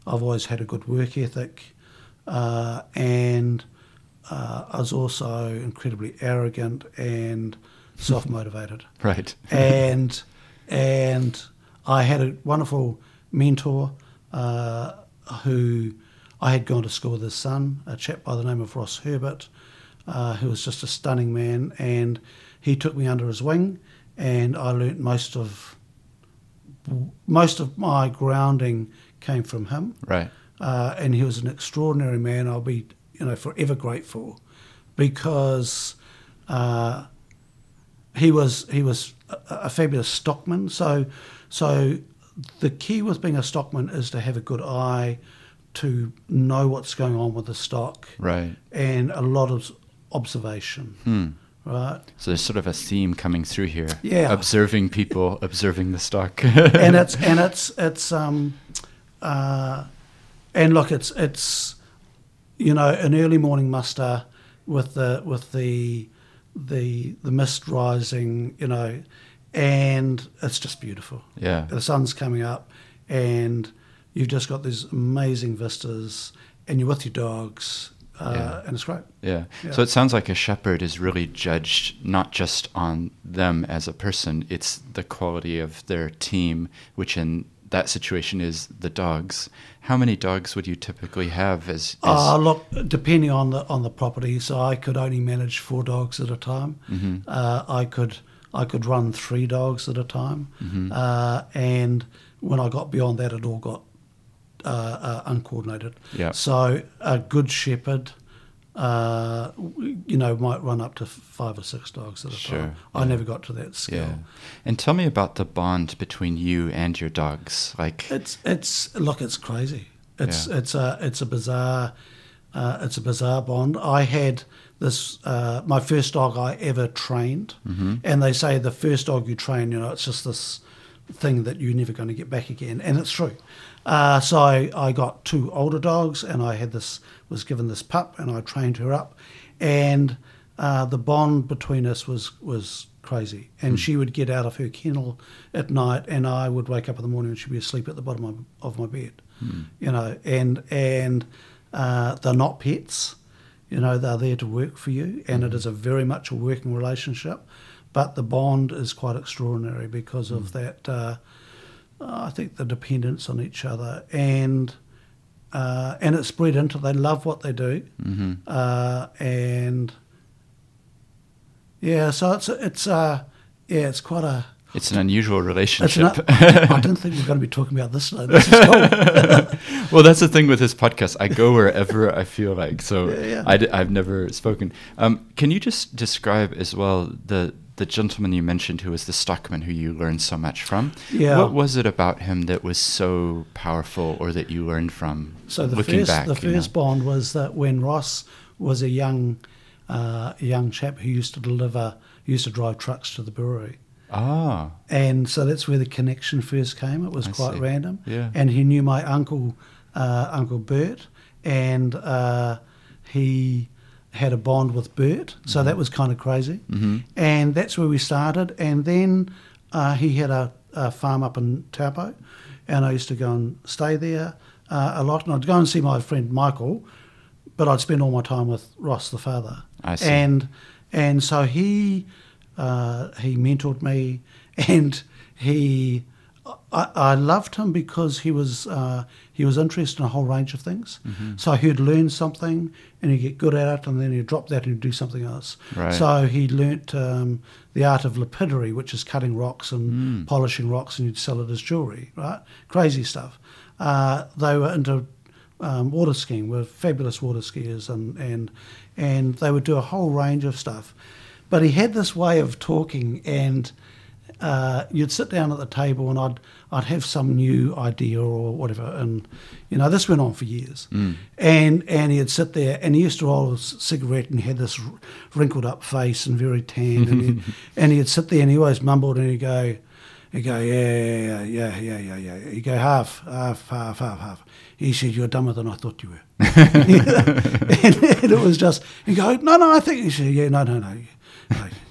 Speaker 2: I've always had a good work ethic, uh, and uh, I was also incredibly arrogant and self motivated
Speaker 1: Right.
Speaker 2: and and I had a wonderful mentor uh, who I had gone to school with his son, a chap by the name of Ross Herbert, uh, who was just a stunning man, and he took me under his wing, and I learnt most of most of my grounding came from him
Speaker 1: Right.
Speaker 2: uh, and he was an extraordinary man. I'll be, you know, forever grateful because uh, he was he was a, a fabulous stockman. So, so the key with being a stockman is to have a good eye, to know what's going on with the stock,
Speaker 1: Right.
Speaker 2: and a lot of observation.
Speaker 1: Hmm.
Speaker 2: Right,
Speaker 1: So there's sort of a theme coming through here.
Speaker 2: Yeah.
Speaker 1: Observing people, observing the stock.
Speaker 2: and it's and it's it's um, uh, and look, it's it's you know an early morning muster with the with the the the mist rising, you know, and it's just beautiful.
Speaker 1: yeah.
Speaker 2: The sun's coming up, and you've just got these amazing vistas, and you're with your dogs, uh,
Speaker 1: Yeah.
Speaker 2: and it's great.
Speaker 1: Yeah.
Speaker 2: Yeah.
Speaker 1: So it sounds like a shepherd is really judged not just on them as a person, it's the quality of their team, which in that situation is the dogs. How many dogs would you typically have as, as
Speaker 2: Uh, look, depending on the on the property, so I could only manage four dogs at a time.
Speaker 1: Mm-hmm.
Speaker 2: Uh, I could I could run three dogs at a time,
Speaker 1: Mm-hmm.
Speaker 2: uh, and when I got beyond that, it all got uh, uh, uncoordinated.
Speaker 1: Yeah.
Speaker 2: So a good shepherd, uh, you know, might run up to five or six dogs at a
Speaker 1: Sure,
Speaker 2: time. I never got to that scale.
Speaker 1: Yeah. And tell me about the bond between you and your dogs. Like,
Speaker 2: It's it's look, it's crazy. It's
Speaker 1: Yeah.
Speaker 2: it's a it's a bizarre uh, it's a bizarre bond. I had this uh, my first dog I ever trained,
Speaker 1: Mm-hmm.
Speaker 2: and they say the first dog you train, you know, it's just this thing that you're never going to get back again, and it's true. Uh, so I, I got two older dogs, and I had this was given this pup, and I trained her up, and uh, the bond between us was was crazy. And she would get out of her kennel at night, and I would wake up in the morning, and she'd be asleep at the bottom of, of my bed, you know. And and uh, they're not pets, you know. They're there to work for you, and it is a very much a working relationship. But the bond is quite extraordinary because of that. Uh, I think the dependence on each other and uh, and it's spread into they love what they do
Speaker 1: Mhm.
Speaker 2: uh, and yeah so it's it's uh yeah it's quite a
Speaker 1: it's an unusual relationship.
Speaker 2: I didn't think we were going to be talking about this. This is cool.
Speaker 1: well, that's the thing with this podcast. I go wherever I feel like. So
Speaker 2: Yeah, yeah.
Speaker 1: I have never spoken. Um, can you just describe as well the the gentleman you mentioned who was the stockman who you learned so much from?
Speaker 2: Yeah.
Speaker 1: What was it about him that was so powerful, or that you learned from?
Speaker 2: So the
Speaker 1: looking
Speaker 2: first
Speaker 1: back,
Speaker 2: the
Speaker 1: you know?
Speaker 2: first bond was that when Ross was a young uh, young chap who used to deliver used to drive trucks to the brewery.
Speaker 1: Ah,
Speaker 2: and so that's where the connection first came. It was
Speaker 1: I
Speaker 2: quite
Speaker 1: see.
Speaker 2: random.
Speaker 1: Yeah.
Speaker 2: And he knew my uncle, uh, Uncle Bert, and uh, he had a bond with Bert. So
Speaker 1: Mm-hmm.
Speaker 2: that was kind of crazy. And that's where we started. And then uh, he had a, a farm up in Taupo, and I used to go and stay there uh, a lot. And I'd go and see my friend Michael, but I'd spend all my time with Ross, the father.
Speaker 1: I see.
Speaker 2: And and so he uh, he mentored me, and he I, I loved him because he was uh, he was interested in a whole range of things.
Speaker 1: Mm-hmm.
Speaker 2: So he'd learn something and he'd get good at it, and then he'd drop that and do something else.
Speaker 1: Right.
Speaker 2: So he learnt um, the art of lapidary, which is cutting rocks and
Speaker 1: Mm.
Speaker 2: polishing rocks, and you'd sell it as jewelry. Right, crazy stuff. Uh, they were into um, water skiing, were fabulous water skiers, and and and they would do a whole range of stuff. But he had this way of talking, and uh, you'd sit down at the table, and I'd I'd have some new idea or whatever, and you know this went on for years. And and he'd sit there, and he used to roll a cigarette, and he had this wrinkled up face and very tanned, and he'd, and he'd sit there, and he always mumbled, and he'd go. He'd go, yeah, yeah, yeah, yeah, yeah, yeah. He'd go, half, half, half, half, half. He said, you're dumber than I thought you were. and, and it was just, he'd go, no, no, I think, he said, yeah, no, no, no.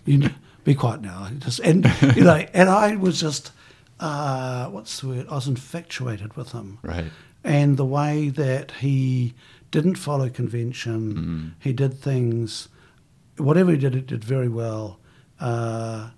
Speaker 2: You be quiet now. Just, and, you know, and I was just, uh, what's the word? I was infatuated with him.
Speaker 1: right.
Speaker 2: And the way that he didn't follow convention, he did things, whatever he did, it did very well. Uh,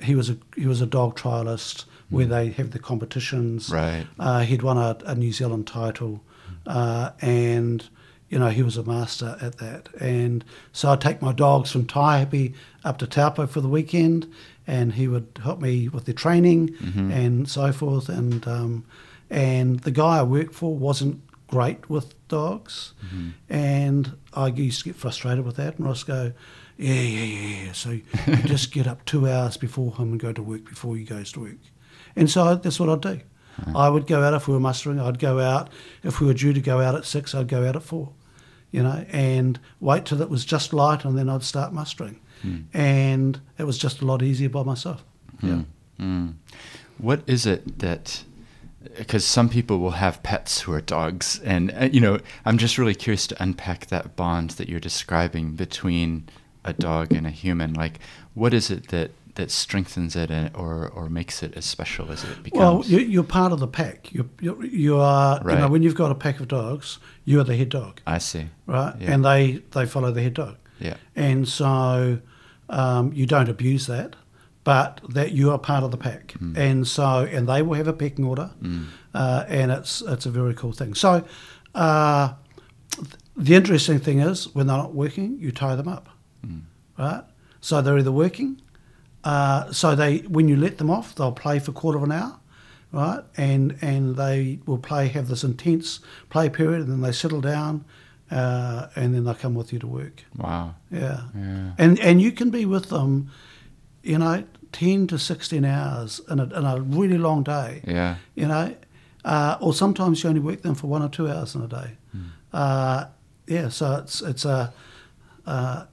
Speaker 2: he was a he was a dog trialist where they have the competitions.
Speaker 1: Right.
Speaker 2: Uh, he'd won a, a New Zealand title, uh, and you know he was a master at that. And so I'd take my dogs from Taihape up to Taupo for the weekend, and he would help me with their training and so forth. And um, and the guy I worked for wasn't great with dogs, and I used to get frustrated with that. And Ross go. Yeah, yeah, yeah, yeah. So you just get up two hours before him and go to work before he goes to work. And so that's what I'd do. I would go out if we were mustering. I'd go out if we were due to go out at six. I'd go out at four, you know, and wait till it was just light, and then I'd start mustering. And it was just a lot easier by myself. Yeah.
Speaker 1: Mm. What is it that? Because some people will have pets who are dogs, and uh, you know, I'm just really curious to unpack that bond that you're describing between a dog and a human. Like, what is it that that strengthens it or or makes it as special as it becomes?
Speaker 2: Well, you, you're part of the pack. You you you are. You know,
Speaker 1: Right.
Speaker 2: when you've got a pack of dogs, you are the head dog,
Speaker 1: I see.
Speaker 2: right?
Speaker 1: Yeah.
Speaker 2: And they they follow the head dog.
Speaker 1: Yeah.
Speaker 2: and so um, you don't abuse that, but that you are part of the pack,
Speaker 1: Hmm.
Speaker 2: and so and they will have a pecking order, uh, and it's it's a very cool thing. So uh, th- the interesting thing is when they're not working, you tie them up,
Speaker 1: Hmm.
Speaker 2: right? So they're either working, uh, so they when you let them off, they'll play for a quarter of an hour. right? And and they will play, have this intense play period, and then they settle down, uh, and then they come with you to work.
Speaker 1: Wow.
Speaker 2: Yeah.
Speaker 1: Yeah.
Speaker 2: And and you can be with them, you know, ten to sixteen hours in a, in a really long day.
Speaker 1: Yeah.
Speaker 2: You know, uh, or sometimes you only work them for one or two hours in a day.
Speaker 1: Hmm.
Speaker 2: Uh, yeah. So it's it's a, uh,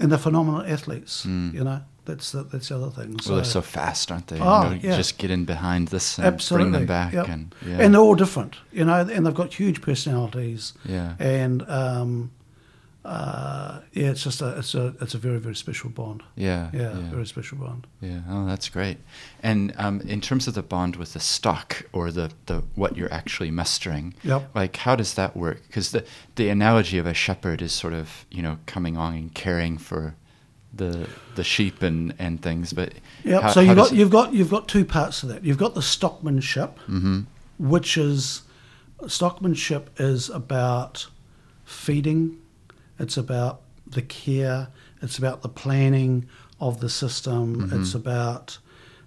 Speaker 2: and they're phenomenal athletes.
Speaker 1: Mm.
Speaker 2: You know, that's the, that's the other thing.
Speaker 1: Well, they're so fast, aren't they?
Speaker 2: Oh,
Speaker 1: you know,
Speaker 2: yeah.
Speaker 1: Just get in behind this and
Speaker 2: absolutely
Speaker 1: bring them back.
Speaker 2: Yep.
Speaker 1: And, yeah.
Speaker 2: and they're all different. You know, and they've got huge personalities.
Speaker 1: yeah.
Speaker 2: And um, uh, yeah, it's just a it's a it's a very very special bond.
Speaker 1: Yeah.
Speaker 2: Yeah,
Speaker 1: Yeah.
Speaker 2: very special bond.
Speaker 1: Yeah, oh, that's great. And um, in terms of the bond with the stock or the, the what you're actually mustering,
Speaker 2: Yep.
Speaker 1: like how does that work? Because the the analogy of a shepherd is sort of you know coming on and caring for the the sheep and, and things, but
Speaker 2: Yep.
Speaker 1: how-
Speaker 2: so you've got you've got you've got two parts to that. You've got the stockmanship,
Speaker 1: Mhm.
Speaker 2: which is stockmanship is about feeding, it's about the care, it's about the planning of the system,
Speaker 1: Mm-hmm.
Speaker 2: it's about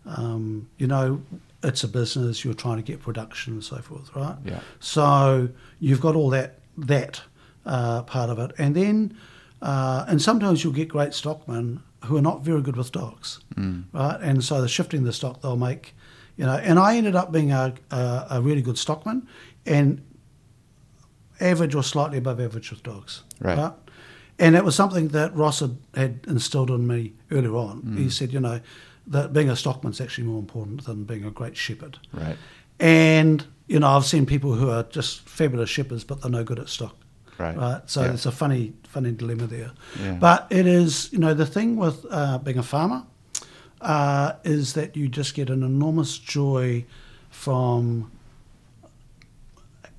Speaker 2: um, you know it's a business you're trying to get production and so forth, right?
Speaker 1: Yeah.
Speaker 2: So you've got all that that uh, part of it, and then uh, and sometimes you'll get great stockmen who are not very good with dogs,
Speaker 1: Mm.
Speaker 2: right? And so they're shifting the stock they'll make, you know. And I ended up being a, a, a really good stockman, and average or slightly above average with dogs,
Speaker 1: Right.
Speaker 2: And it was something that Ross had, had instilled in me earlier on.
Speaker 1: Mm.
Speaker 2: He said, you know, that being a stockman's actually more important than being a great shepherd.
Speaker 1: Right.
Speaker 2: And you know, I've seen people who are just fabulous shepherds, but they're no good at stock.
Speaker 1: Right.
Speaker 2: Right. So
Speaker 1: Yeah.
Speaker 2: it's a funny, funny dilemma there.
Speaker 1: Yeah.
Speaker 2: But it is, you know, the thing with uh, being a farmer uh, is that you just get an enormous joy from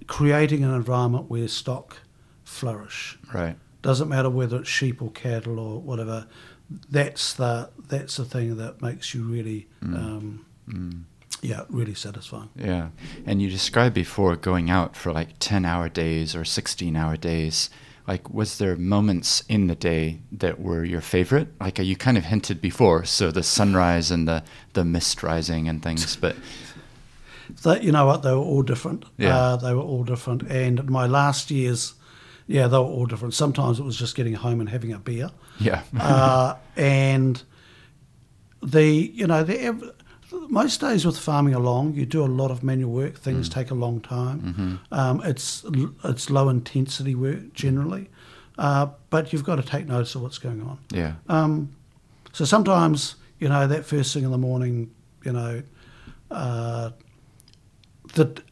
Speaker 2: creating an environment where stock flourish.
Speaker 1: Right.
Speaker 2: Doesn't matter whether it's sheep or cattle or whatever. That's the that's the thing that makes you really, um,
Speaker 1: Mm.
Speaker 2: Yeah, really satisfying.
Speaker 1: Yeah. And you described before going out for like 10 hour days or 16 hour days. Like, was there moments in the day that were your favorite? Like, you kind of hinted before, so the sunrise and the, the mist rising and things, but
Speaker 2: That you know what they were all different.
Speaker 1: Yeah.
Speaker 2: Uh, they were all different. And my last years, yeah, they were all different. Sometimes it was just getting home and having a beer,
Speaker 1: yeah.
Speaker 2: uh, and the you know the most days with farming along, you do a lot of manual work. Things
Speaker 1: Mm.
Speaker 2: take a long time.
Speaker 1: Mm-hmm.
Speaker 2: Um, it's it's low intensity work generally, uh, but you've got to take notice of what's going on.
Speaker 1: yeah.
Speaker 2: Um, so sometimes, you know, that first thing in the morning, you know, uh, that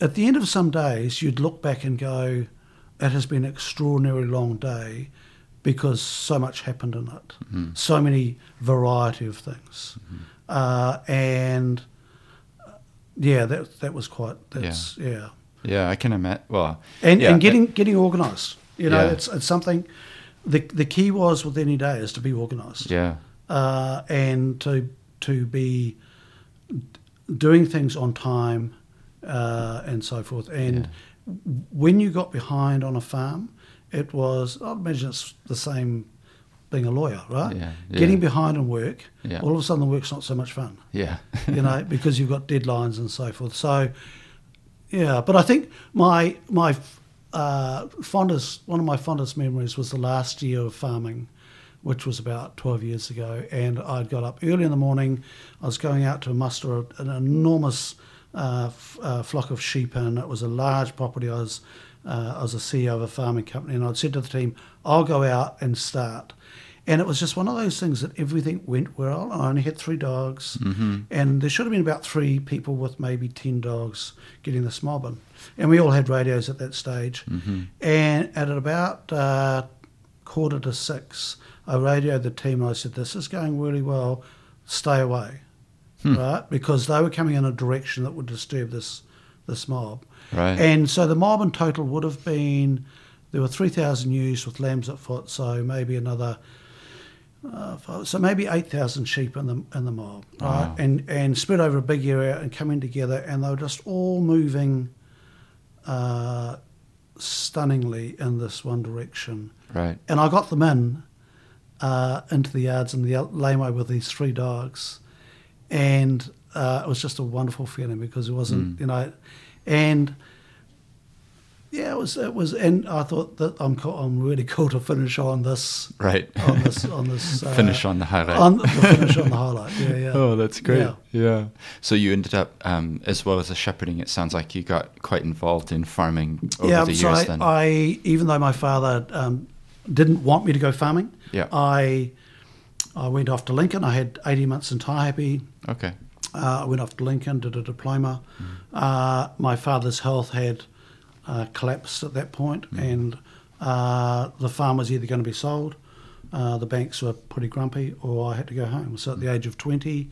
Speaker 2: at the end of some days, you'd look back and go, it has been an extraordinarily long day because so much happened in it,
Speaker 1: Mhm.
Speaker 2: so many variety of things. Uh, and yeah, that that was quite, that's, yeah.
Speaker 1: Yeah, I can imagine. Well,
Speaker 2: And,
Speaker 1: yeah,
Speaker 2: and getting getting organised, you know,
Speaker 1: Yeah.
Speaker 2: it's, it's something, the, the key was with any day is to be organised
Speaker 1: Yeah.
Speaker 2: uh, and to to be doing things on time uh, and so forth. And when you got behind on a farm, it was I imagine it's the same being a lawyer, right?
Speaker 1: Yeah, yeah.
Speaker 2: Getting behind on work,
Speaker 1: Yeah.
Speaker 2: all of a sudden the work's not so much fun,
Speaker 1: Yeah.
Speaker 2: you know, because you've got deadlines and so forth. So yeah, but I think my my uh, fondest one of my fondest memories was the last year of farming, which was about twelve years ago, and I'd got up early in the morning. I was going out to muster an enormous uh, f- uh, flock of sheep, and it was a large property. I was uh, I was a CEO of a farming company, and I'd said to the team, "I'll go out and start." And it was just one of those things that everything went well. I only had three dogs,
Speaker 1: Mm-hmm.
Speaker 2: and there should have been about three people with maybe 10 dogs getting this mob in. And we all had radios at that stage.
Speaker 1: Mm-hmm.
Speaker 2: And at about uh, quarter to six, I radioed the team and I said, This is going really well, stay away.
Speaker 1: Hmm.
Speaker 2: Right? Because they were coming in a direction that would disturb this, this mob.
Speaker 1: Right.
Speaker 2: And so the mob in total would have been there were 3,000 ewes with lambs at foot, so maybe another. Uh, so maybe eight thousand sheep in the in the mob, right?
Speaker 1: Wow.
Speaker 2: And and spread over a big area and coming together, and they were just all moving uh, stunningly in this one direction.
Speaker 1: right.
Speaker 2: And I got them in uh, into the yards in the lamo with these three dogs, and uh, it was just a wonderful feeling because it wasn't,
Speaker 1: Mm.
Speaker 2: you know, and yeah, it was it was, and I thought that I'm co- I'm really cool to finish on this
Speaker 1: Right.
Speaker 2: on this on this uh,
Speaker 1: Finish on the highlight.
Speaker 2: on the finish on the highlight. Yeah, yeah.
Speaker 1: Oh, that's great.
Speaker 2: Yeah.
Speaker 1: Yeah. So you ended up, um, as well as the shepherding, it sounds like you got quite involved in farming over
Speaker 2: yeah,
Speaker 1: the
Speaker 2: so
Speaker 1: years
Speaker 2: I,
Speaker 1: then.
Speaker 2: I even though my father um, didn't want me to go farming,
Speaker 1: Yeah.
Speaker 2: I I went off to Lincoln. I had 18 months in Taihape.
Speaker 1: okay.
Speaker 2: Uh, I went off to Lincoln, did a diploma.
Speaker 1: Mm.
Speaker 2: Uh, my father's health had uh, collapsed at that point,
Speaker 1: Mm.
Speaker 2: and uh, the farm was either going to be sold, uh, the banks were pretty grumpy, or I had to go home. So at
Speaker 1: Mm.
Speaker 2: the age of 20,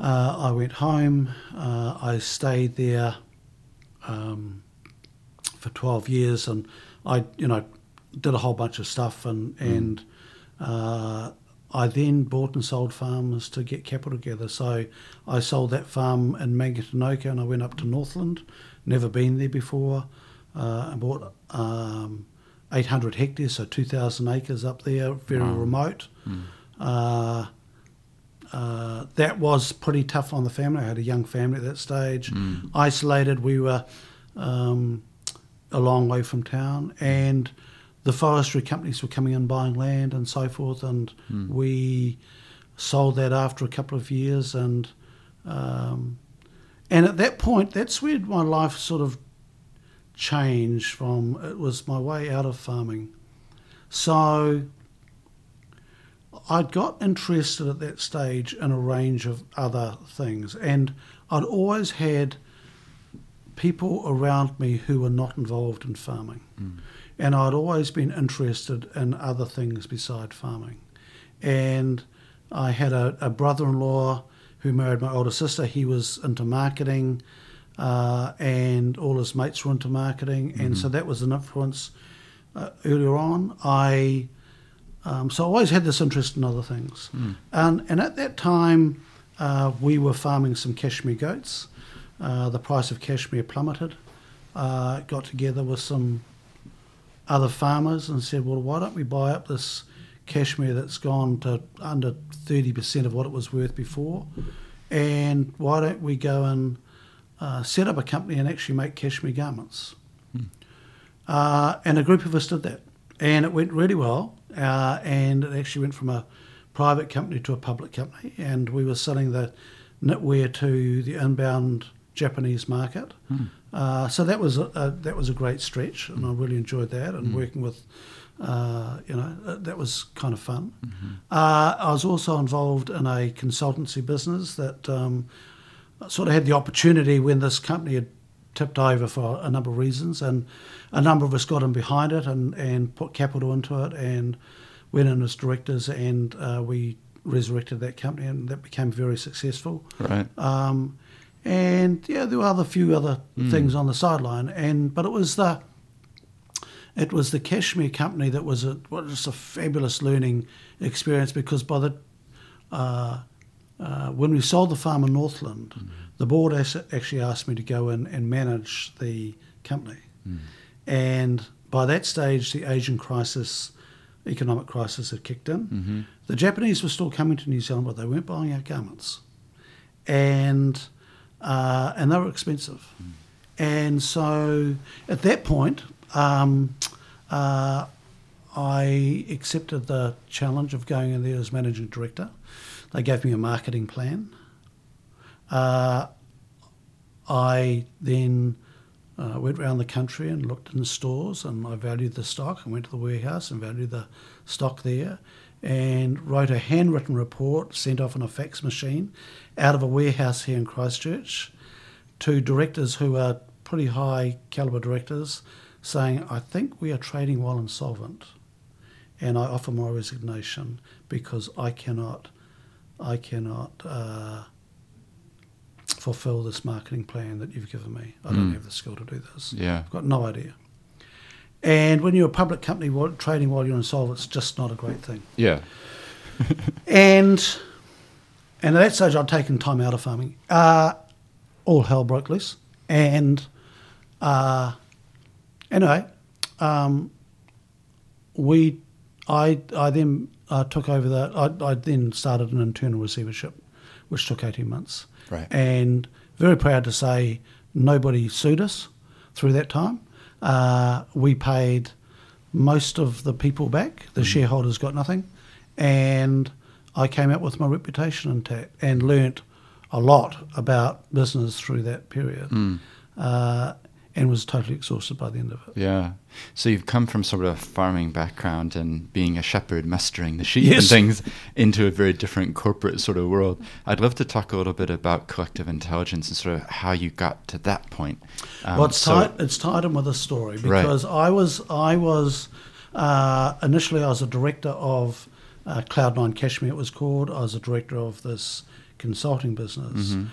Speaker 2: uh, I went home. Uh, I stayed there um, for 12 years, and I, you know, did a whole bunch of stuff, and and uh, I then bought and sold farms to get capital together. So I sold that farm in Mangatainoka, and I went up to Northland. Never been there before. Uh, I bought um, 800 hectares, so 2,000 acres up there, very
Speaker 1: Wow.
Speaker 2: remote. Uh, uh, that was pretty tough on the family. I had a young family at that stage,
Speaker 1: Mm.
Speaker 2: isolated. We were um, a long way from town, and the forestry companies were coming in buying land and so forth. And
Speaker 1: Mm.
Speaker 2: we sold that after a couple of years, and um, and at that point, that's where my life sort of changed from. It was my way out of farming, so. I'd got interested at that stage in a range of other things, and I'd always had people around me who were not involved in farming, hmm. and I'd always been interested in other things beside farming. And I had a, a brother-in-law who married my older sister. He was into marketing, uh, and all his mates were into marketing, and so that was an influence uh, earlier on. I um, so I always had this interest in other things. And, and at that time, uh, we were farming some cashmere goats. Uh, the price of cashmere plummeted. Uh, got together with some other farmers and said, well, why don't we buy up this cashmere that's gone to under 30% of what it was worth before? And why don't we go and uh, set up a company and actually make cashmere garments? Uh, and a group of us did that. And it went really well. Uh, and it actually went from a private company to a public company. And we were selling the knitwear to the inbound Japanese market. Uh, so that was a, a, that was a great stretch, and I really enjoyed that. And working with, uh, you know, that was kind of fun. Uh, I was also involved in a consultancy business that um, sort of had the opportunity when this company had tipped over for a number of reasons, and a number of us got in behind it and, and put capital into it and went in as directors, and uh, we resurrected that company, and that became very successful.
Speaker 1: Right.
Speaker 2: Um, and yeah, there were other few other things on the sideline, and but it was the it was the Cashmere company that was a was just a fabulous learning experience because by the uh, uh, when we sold the farm in Northland, the board actually asked me to go in and manage the company, and by that stage, the Asian crisis, economic crisis, had kicked in. The Japanese were still coming to New Zealand, but they weren't buying our garments, and uh, and they were expensive. And so at that point, um, uh, I accepted the challenge of going in there as managing director. They gave me a marketing plan. Uh, I then uh, went around the country and looked in the stores and I valued the stock and went to the warehouse and valued the stock there and wrote a handwritten report sent off on a fax machine out of a warehouse here in Christchurch to directors who are pretty high caliber directors saying, I think we are trading while insolvent and I offer my resignation because I cannot, I cannot uh, fulfill this marketing plan that you've given me. I don't
Speaker 1: Mm.
Speaker 2: have the skill to do this.
Speaker 1: Yeah.
Speaker 2: I've got no idea. And when you're a public company trading while you're insolvent, it's just not a great thing.
Speaker 1: Yeah.
Speaker 2: And and at that stage, I'd taken time out of farming. Uh, all hell broke loose, and uh, anyway, um, we I I then uh, took over the I, I then started an internal receivership, which took eighteen months,
Speaker 1: Right.
Speaker 2: And very proud to say nobody sued us through that time. Uh, we paid most of the people back. The shareholders got nothing, and I came out with my reputation intact and learnt a lot about business through that period, uh, and was totally exhausted by the end of it.
Speaker 1: Yeah. So you've come from sort of a farming background and being a shepherd, mustering the sheep
Speaker 2: Yes.
Speaker 1: and things into a very different corporate sort of world. I'd love to talk a little bit about collective intelligence and sort of how you got to that point. Um,
Speaker 2: well, it's
Speaker 1: so-
Speaker 2: tied. It's tied in with a story
Speaker 1: Right.
Speaker 2: because I was I was uh, initially I was a director of uh, Cloud Nine Cashmere. It was called. I was a director of this consulting business,
Speaker 1: Mm-hmm.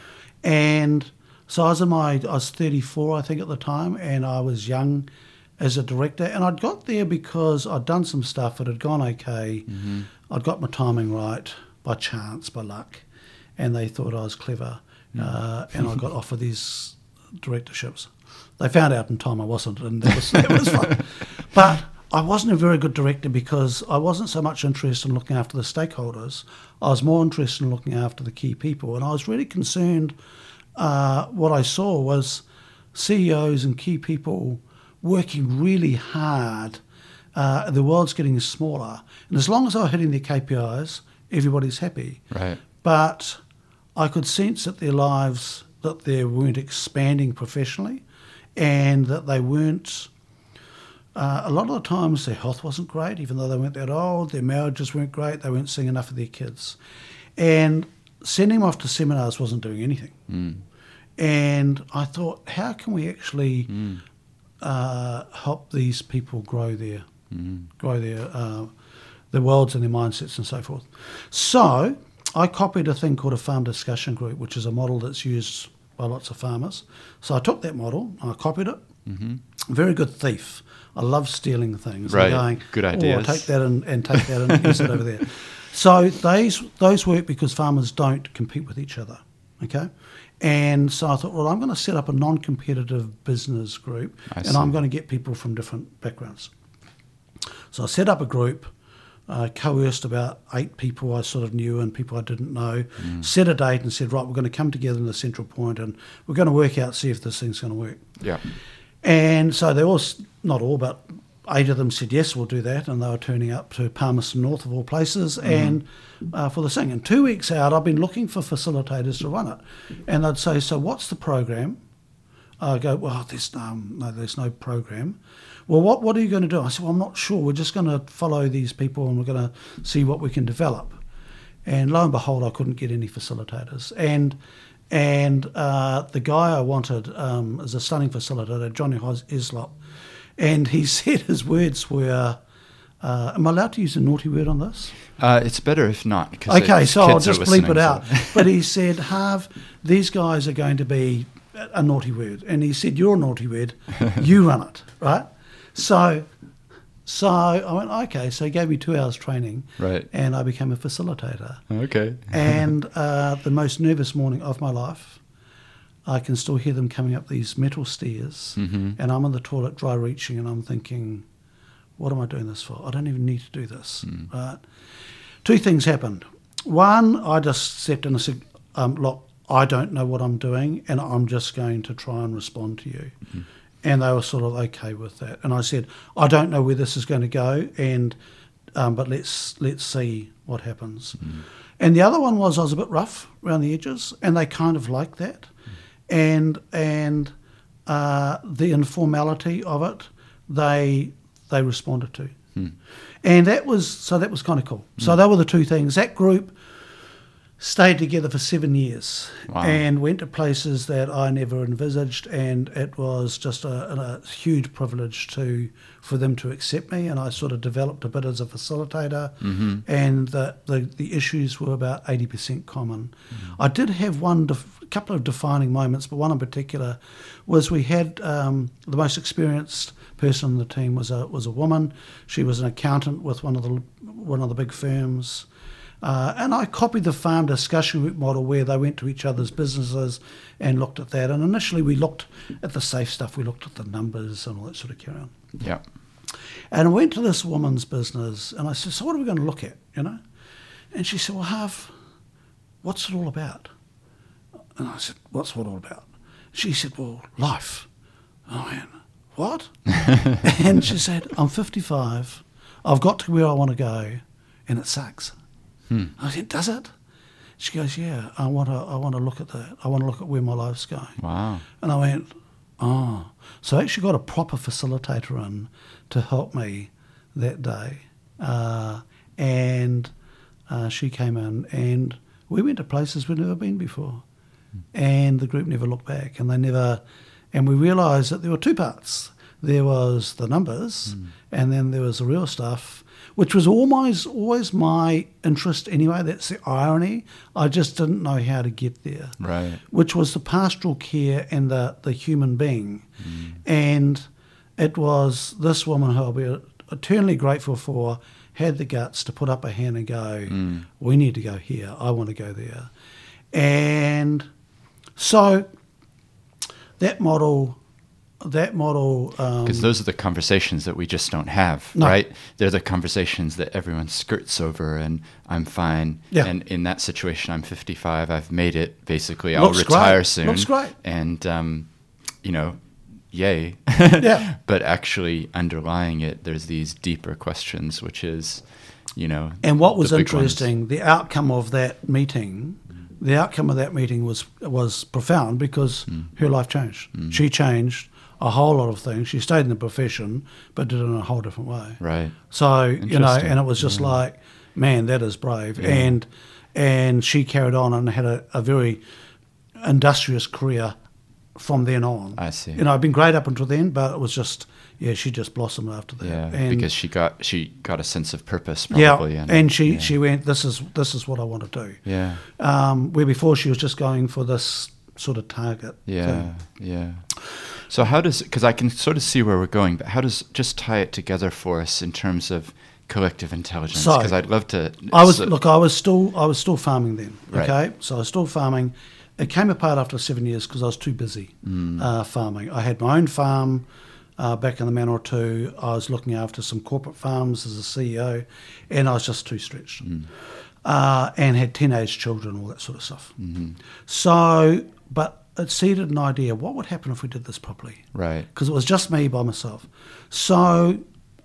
Speaker 2: and so I was in my I was thirty four I think at the time, and I was young as a director, and I'd got there because I'd done some stuff. It had gone okay.
Speaker 1: Mm-hmm.
Speaker 2: I'd got my timing right by chance, by luck, and they thought I was clever, uh, and I got offered these directorships. They found out in time I wasn't, and that was, that was fun. But I wasn't a very good director because I wasn't so much interested in looking after the stakeholders. I was more interested in looking after the key people, and I was really concerned. Uh, what I saw was CEOs and key people working really hard. Uh, the world's getting smaller, and as long as they were hitting their KPIs, everybody's happy.
Speaker 1: Right.
Speaker 2: But I could sense that their lives that they weren't expanding professionally, and that they weren't. Uh, a lot of the times their health wasn't great, even though they weren't that old. Their marriages weren't great. They weren't seeing enough of their kids, and sending them off to seminars wasn't doing anything.
Speaker 1: Mm.
Speaker 2: And I thought, how can we actually uh, help these people grow their grow their uh, their worlds and their mindsets and so forth? So I copied a thing called a farm discussion group, which is a model that's used by lots of farmers. So I took that model, I copied it. Mm-hmm. Very good thief. I love stealing things.
Speaker 1: Right.
Speaker 2: And going,
Speaker 1: Good
Speaker 2: "Oh,
Speaker 1: ideas."
Speaker 2: I'll take that and, and take that and use it over there. So those those work because farmers don't compete with each other. Okay. And so I thought, well, I'm going to set up a non-competitive business group,
Speaker 1: I
Speaker 2: and
Speaker 1: see.
Speaker 2: I'm going to get people from different backgrounds. So I set up a group, uh, coerced about eight people I sort of knew and people I didn't know,
Speaker 1: Mm.
Speaker 2: set a date and said, right, we're going to come together in the central point and we're going to work out, see if this thing's going to work.
Speaker 1: Yeah.
Speaker 2: And so they all, not all, but eight of them said, yes, we'll do that. And they were turning up to Palmerston North of all places and uh, for the thing. And two weeks out, I've been looking for facilitators to run it. And they'd say, so what's the program? I go, well, there's um, no, there's no program. Well, what what are you going to do? I said, well, I'm not sure. We're just going to follow these people and we're going to see what we can develop. And lo and behold, I couldn't get any facilitators. And and uh, the guy I wanted um, is a stunning facilitator, Johnny Islop, and he said his words were. Uh, am I allowed to use a naughty word on this?
Speaker 1: Uh, it's better if not.
Speaker 2: Okay, so I'll just bleep it out. but he said, Harv, these guys are going to be a a naughty word. And he said, You're a naughty word. You run it, right? So so I went, okay. So he gave me two hours training.
Speaker 1: Right.
Speaker 2: And I became a facilitator.
Speaker 1: okay.
Speaker 2: And uh, the most nervous morning of my life, I can still hear them coming up these metal stairs.
Speaker 1: Mhm.
Speaker 2: And I'm in the toilet dry reaching and I'm thinking, what am I doing this for? I don't even need to do this. Right? Two things happened. One, I just stepped in and said, um, look, I don't know what I'm doing and I'm just going to try and respond to you. And they were sort of okay with that. And I said, I don't know where this is going to go, and um, but let's let's see what happens. And the other one was I was a bit rough around the edges, and they kind of liked that, and and uh, the informality of it, they they responded to, hmm. and that was so that was kind of cool. So hmm. they were the two things. That group stayed together for seven years
Speaker 1: Wow.
Speaker 2: and went to places that I never envisaged, and it was just a, a huge privilege to for them to accept me. And I sort of developed a bit as a facilitator, mm-hmm. and the, the the issues were about eighty percent common. Mm-hmm. I did have one def- couple of defining moments, but one in particular was we had um, the most experienced person on the team was a was a woman. She was an accountant with one of the one of the big firms. Uh, and I copied the farm discussion group model where they went to each other's businesses and looked at that. And initially, we looked at the safe stuff, we looked at the numbers and all that sort of carry on.
Speaker 1: Yeah.
Speaker 2: And I went to this woman's business and I said, So, what are we going to look at? You know? And she said, Well, Harv, what's it all about? And I said, What's what all about? She said, Well, life. I went, What? and she said, I'm 55. I've got to where I want to go, and it sucks.
Speaker 1: Hmm.
Speaker 2: I said, Does it? She goes, Yeah, I want to. I want to look at that. I want to look at where my life's going.
Speaker 1: Wow.
Speaker 2: And I went, Oh. So I actually got a proper facilitator in to help me that day. Uh, and uh, she came in and we went to places we'd never been before. And the group never looked back and they never, and we realised that there were two parts. There was the numbers mm. and then there was the real stuff, which was always, always my interest anyway. That's the irony. I just didn't know how to get there
Speaker 1: Right.
Speaker 2: which was the pastoral care and the, the human being. Mm. And it was this woman who I'll be eternally grateful for had the guts to put up a hand and go, mm. We need to go here. I want to go there. And so that model, that model. Um,
Speaker 1: Because those are the conversations that we just don't have,
Speaker 2: No.
Speaker 1: right? They're the conversations that everyone skirts over, and I'm fine.
Speaker 2: Yeah.
Speaker 1: And in that situation, I'm 55. I've made it. Basically,
Speaker 2: Looks
Speaker 1: I'll retire
Speaker 2: great.
Speaker 1: soon.
Speaker 2: Looks great.
Speaker 1: And um, you know, yay.
Speaker 2: Yeah.
Speaker 1: But actually, underlying it, there's these deeper questions, which is, you know.
Speaker 2: And what was
Speaker 1: ones.
Speaker 2: interesting, the outcome of that meeting, the outcome of that meeting was was profound because
Speaker 1: Mm.
Speaker 2: her life changed. She changed a whole lot of things. She stayed in the profession, but did it in a whole different way.
Speaker 1: Right.
Speaker 2: So you know, and it was just like, man, that is brave. And and she carried on and had a, a very industrious career from then on.
Speaker 1: I see.
Speaker 2: You know, I've been great up until then, but it was just yeah, she just blossomed after that.
Speaker 1: Yeah.
Speaker 2: and,
Speaker 1: because she got she got a sense of purpose,
Speaker 2: yeah,
Speaker 1: probably.
Speaker 2: and, she
Speaker 1: yeah.
Speaker 2: she went. This is this is what I want to do.
Speaker 1: Yeah.
Speaker 2: Um, where before she was just going for this sort of target.
Speaker 1: Yeah,
Speaker 2: thing.
Speaker 1: yeah. So how does because I can sort of see where we're going, but how does just tie it together for us in terms of collective intelligence?
Speaker 2: So,
Speaker 1: Because I'd love to.
Speaker 2: I was
Speaker 1: so-
Speaker 2: look. I was still. I was still farming then.
Speaker 1: Right.
Speaker 2: Okay, so I was still farming. It came apart after seven years because I was too busy
Speaker 1: Mm.
Speaker 2: uh, farming. I had my own farm uh, back in the Manawatū. I was looking after some corporate farms as a CEO, and I was just too stretched.
Speaker 1: Mm.
Speaker 2: Uh, and had teenage children, all that sort of stuff.
Speaker 1: Mm-hmm.
Speaker 2: So, but it seeded an idea: what would happen if we did this properly?
Speaker 1: right.
Speaker 2: because it was just me by myself. So,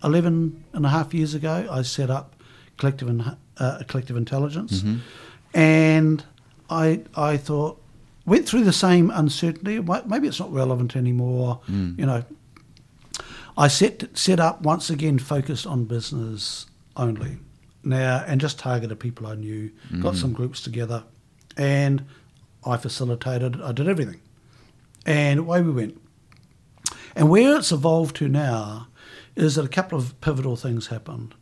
Speaker 2: 11 and a half years ago, I set up Collective, in, uh, Collective Intelligence. And I, I thought, went through the same uncertainty. Maybe it's not relevant anymore. You know, I set, set up once again focused on business only now and just targeted people I knew, got some groups together, and I facilitated, I did everything. And away we went. And where it's evolved to now is that a couple of pivotal things happened.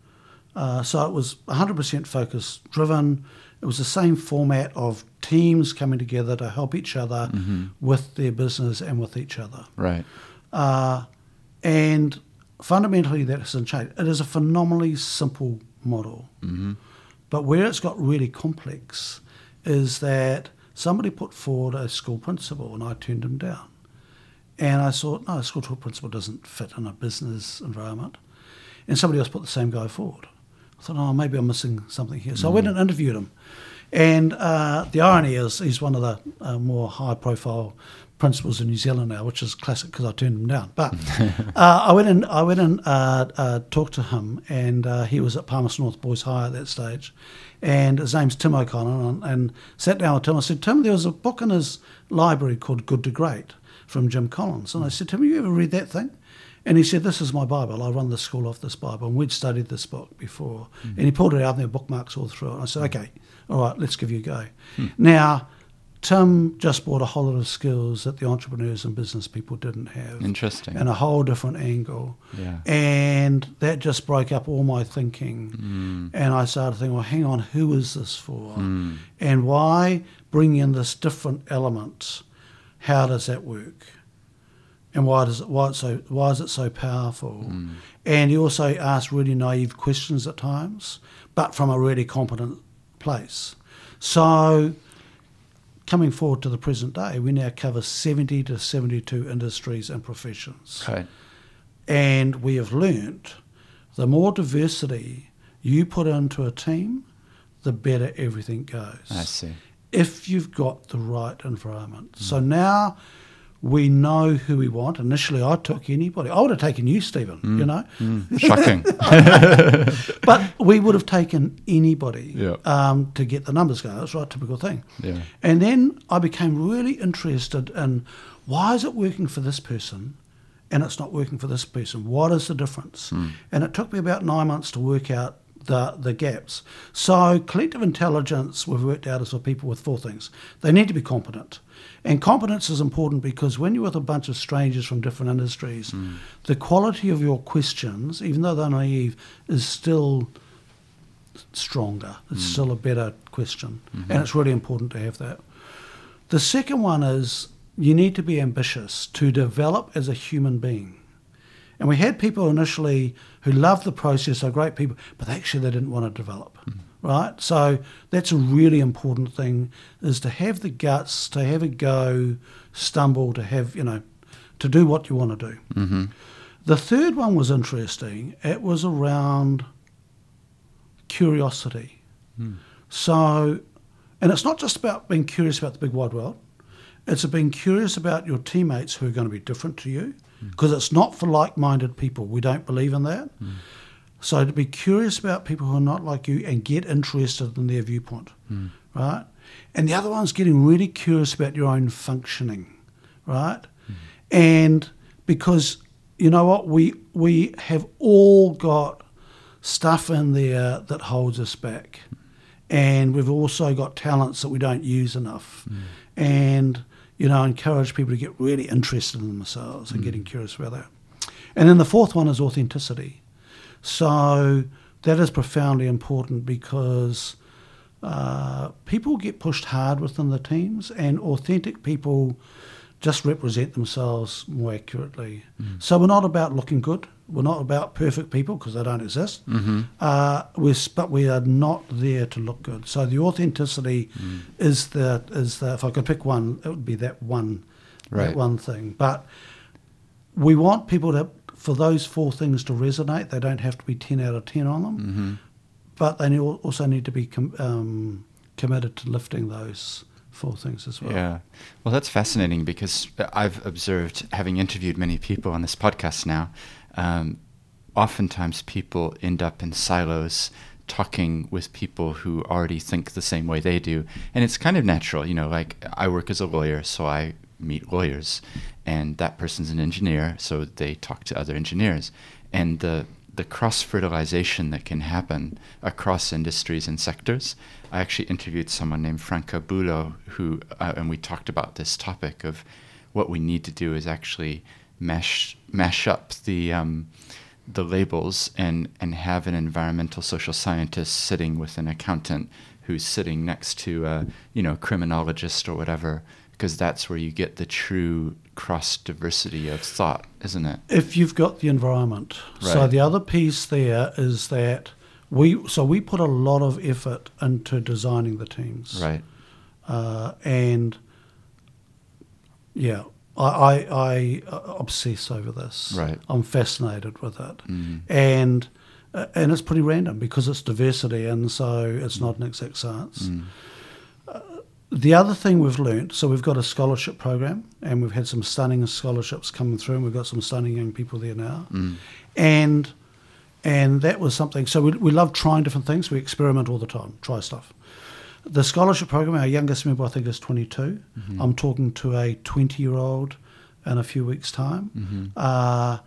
Speaker 2: Uh, so it was 100% focus driven. It was the same format of teams coming together to help each other with their business and with each other.
Speaker 1: Right.
Speaker 2: Uh, and fundamentally, that hasn't changed. It is a phenomenally simple model. But where it's got really complex is that somebody put forward a school principal and I turned him down. And I thought, no, a school principal doesn't fit in a business environment. And somebody else put the same guy forward. I thought, oh, maybe I'm missing something here. So I went and interviewed him. And uh, the irony is, he's one of the uh, more high profile principals in New Zealand now, which is classic because I turned him down. But uh, I went and I went and uh, uh, talked to him, and uh, he was at Palmerston North Boys High at that stage. And his name's Tim O'Connor, and, and sat down with Tim. I said, Tim, there was a book in his library called Good to Great from Jim Collins. And I said, Tim, have you ever read that thing? And he said, This is my Bible. I run the school off this Bible. And we'd studied this book before. And he pulled it out and there were bookmarks all through it. And I said, Okay, all right, let's give you a go. Now, Tim just brought a whole lot of skills that the entrepreneurs and business people didn't have.
Speaker 1: Interesting.
Speaker 2: And a whole different angle.
Speaker 1: Yeah.
Speaker 2: And that just broke up all my thinking. Mm. And I started thinking, well, hang on, who is this for? Mm. And why bring in this different element? How does that work? And why does it why it's so why is it so powerful? Mm. And he also asked really naive questions at times, but from a really competent place. So coming forward to the present day, we now cover 70 to 72 industries and professions.
Speaker 1: Right.
Speaker 2: And we have learnt the more diversity you put into a team, the better everything goes.
Speaker 1: I see.
Speaker 2: if you've got the right environment. Hmm. So now we know who we want. Initially, I took anybody. I would have taken you, Stephen, mm. you know, mm.
Speaker 1: Shocking.
Speaker 2: but we would have taken anybody
Speaker 1: Yeah.
Speaker 2: um, to get the numbers going. That's right, typical thing.
Speaker 1: Yeah.
Speaker 2: And then I became really interested in why is it working for this person and it's not working for this person? What is the difference? Hmm. And it took me about nine months to work out the, the gaps. So collective intelligence we've worked out is for people with four things. They need to be competent. And competence is important because when you're with a bunch of strangers from different industries, hmm. the quality of your questions, even though they're naive, is still stronger. It's hmm. still a better question. Mm-hmm. And it's really important to have that. The second one is you need to be ambitious to develop as a human being. And we had people initially who loved the process, are great people, but actually they didn't want to develop. Hmm. Right? So that's a really important thing is to have the guts, to have a go, stumble, to have, you know, to do what you want to do.
Speaker 1: hmm
Speaker 2: The third one was interesting. It was around curiosity. Hmm. So, and it's not just about being curious about the big wide world. It's being curious about your teammates who are going to be different to you, hmm. because it's not for like-minded people. We don't believe in that. Hmm. So to be curious about people who are not like you and get interested in their viewpoint, hmm. right? And the other one's getting really curious about your own functioning, right? Hmm. And because you know what, we we have all got stuff in there that holds us back, and we've also got talents that we don't use enough, hmm. and you know encourage people to get really interested in themselves and getting curious about that. And then the fourth one is authenticity. So that is profoundly important because uh, people get pushed hard within the teams, and authentic people just represent themselves more accurately. So we're not about looking good. We're not about perfect people because they don't exist. Uh, we're, but we are not there to look good. So the authenticity is the is the. If I could pick one, it would be that one,
Speaker 1: Right.
Speaker 2: that one thing. But we want people to for those four things to resonate. They don't have to be ten out of ten on them,
Speaker 1: hmm
Speaker 2: but they also need to be com- um, committed to lifting those four things as well.
Speaker 1: Yeah. Well, that's fascinating because I've observed, having interviewed many people on this podcast now, um, oftentimes people end up in silos talking with people who already think the same way they do. And it's kind of natural. You know, like I work as a lawyer, so I meet lawyers, and that person's an engineer, so they talk to other engineers. And the the cross fertilization that can happen across industries and sectors. I actually interviewed someone named Franca Bulo, who, uh, and we talked about this topic of what we need to do is actually mash mash up the um, the labels and and have an environmental social scientist sitting with an accountant who's sitting next to a you know criminologist or whatever because that's where you get the true cross diversity of thought, isn't it?
Speaker 2: if you've got the environment. So the other piece there is that we so we put a lot of effort into designing the teams,
Speaker 1: Right.
Speaker 2: uh, and yeah, I, I, I uh, obsess over this.
Speaker 1: Right.
Speaker 2: I'm fascinated with it,
Speaker 1: Mhm.
Speaker 2: and uh, and it's pretty random because it's diversity, and so it's not an exact science.
Speaker 1: Mm.
Speaker 2: The other thing we've learnt, so we've got a scholarship program, and we've had some stunning scholarships coming through, and we've got some stunning young people there now,
Speaker 1: Mm.
Speaker 2: and and that was something. So we, we love trying different things. We experiment all the time, try stuff. The scholarship program, our youngest member, I think, is 22.
Speaker 1: Mhm.
Speaker 2: I'm talking to a 20 year old in a few weeks' time.
Speaker 1: Mhm.
Speaker 2: Uh,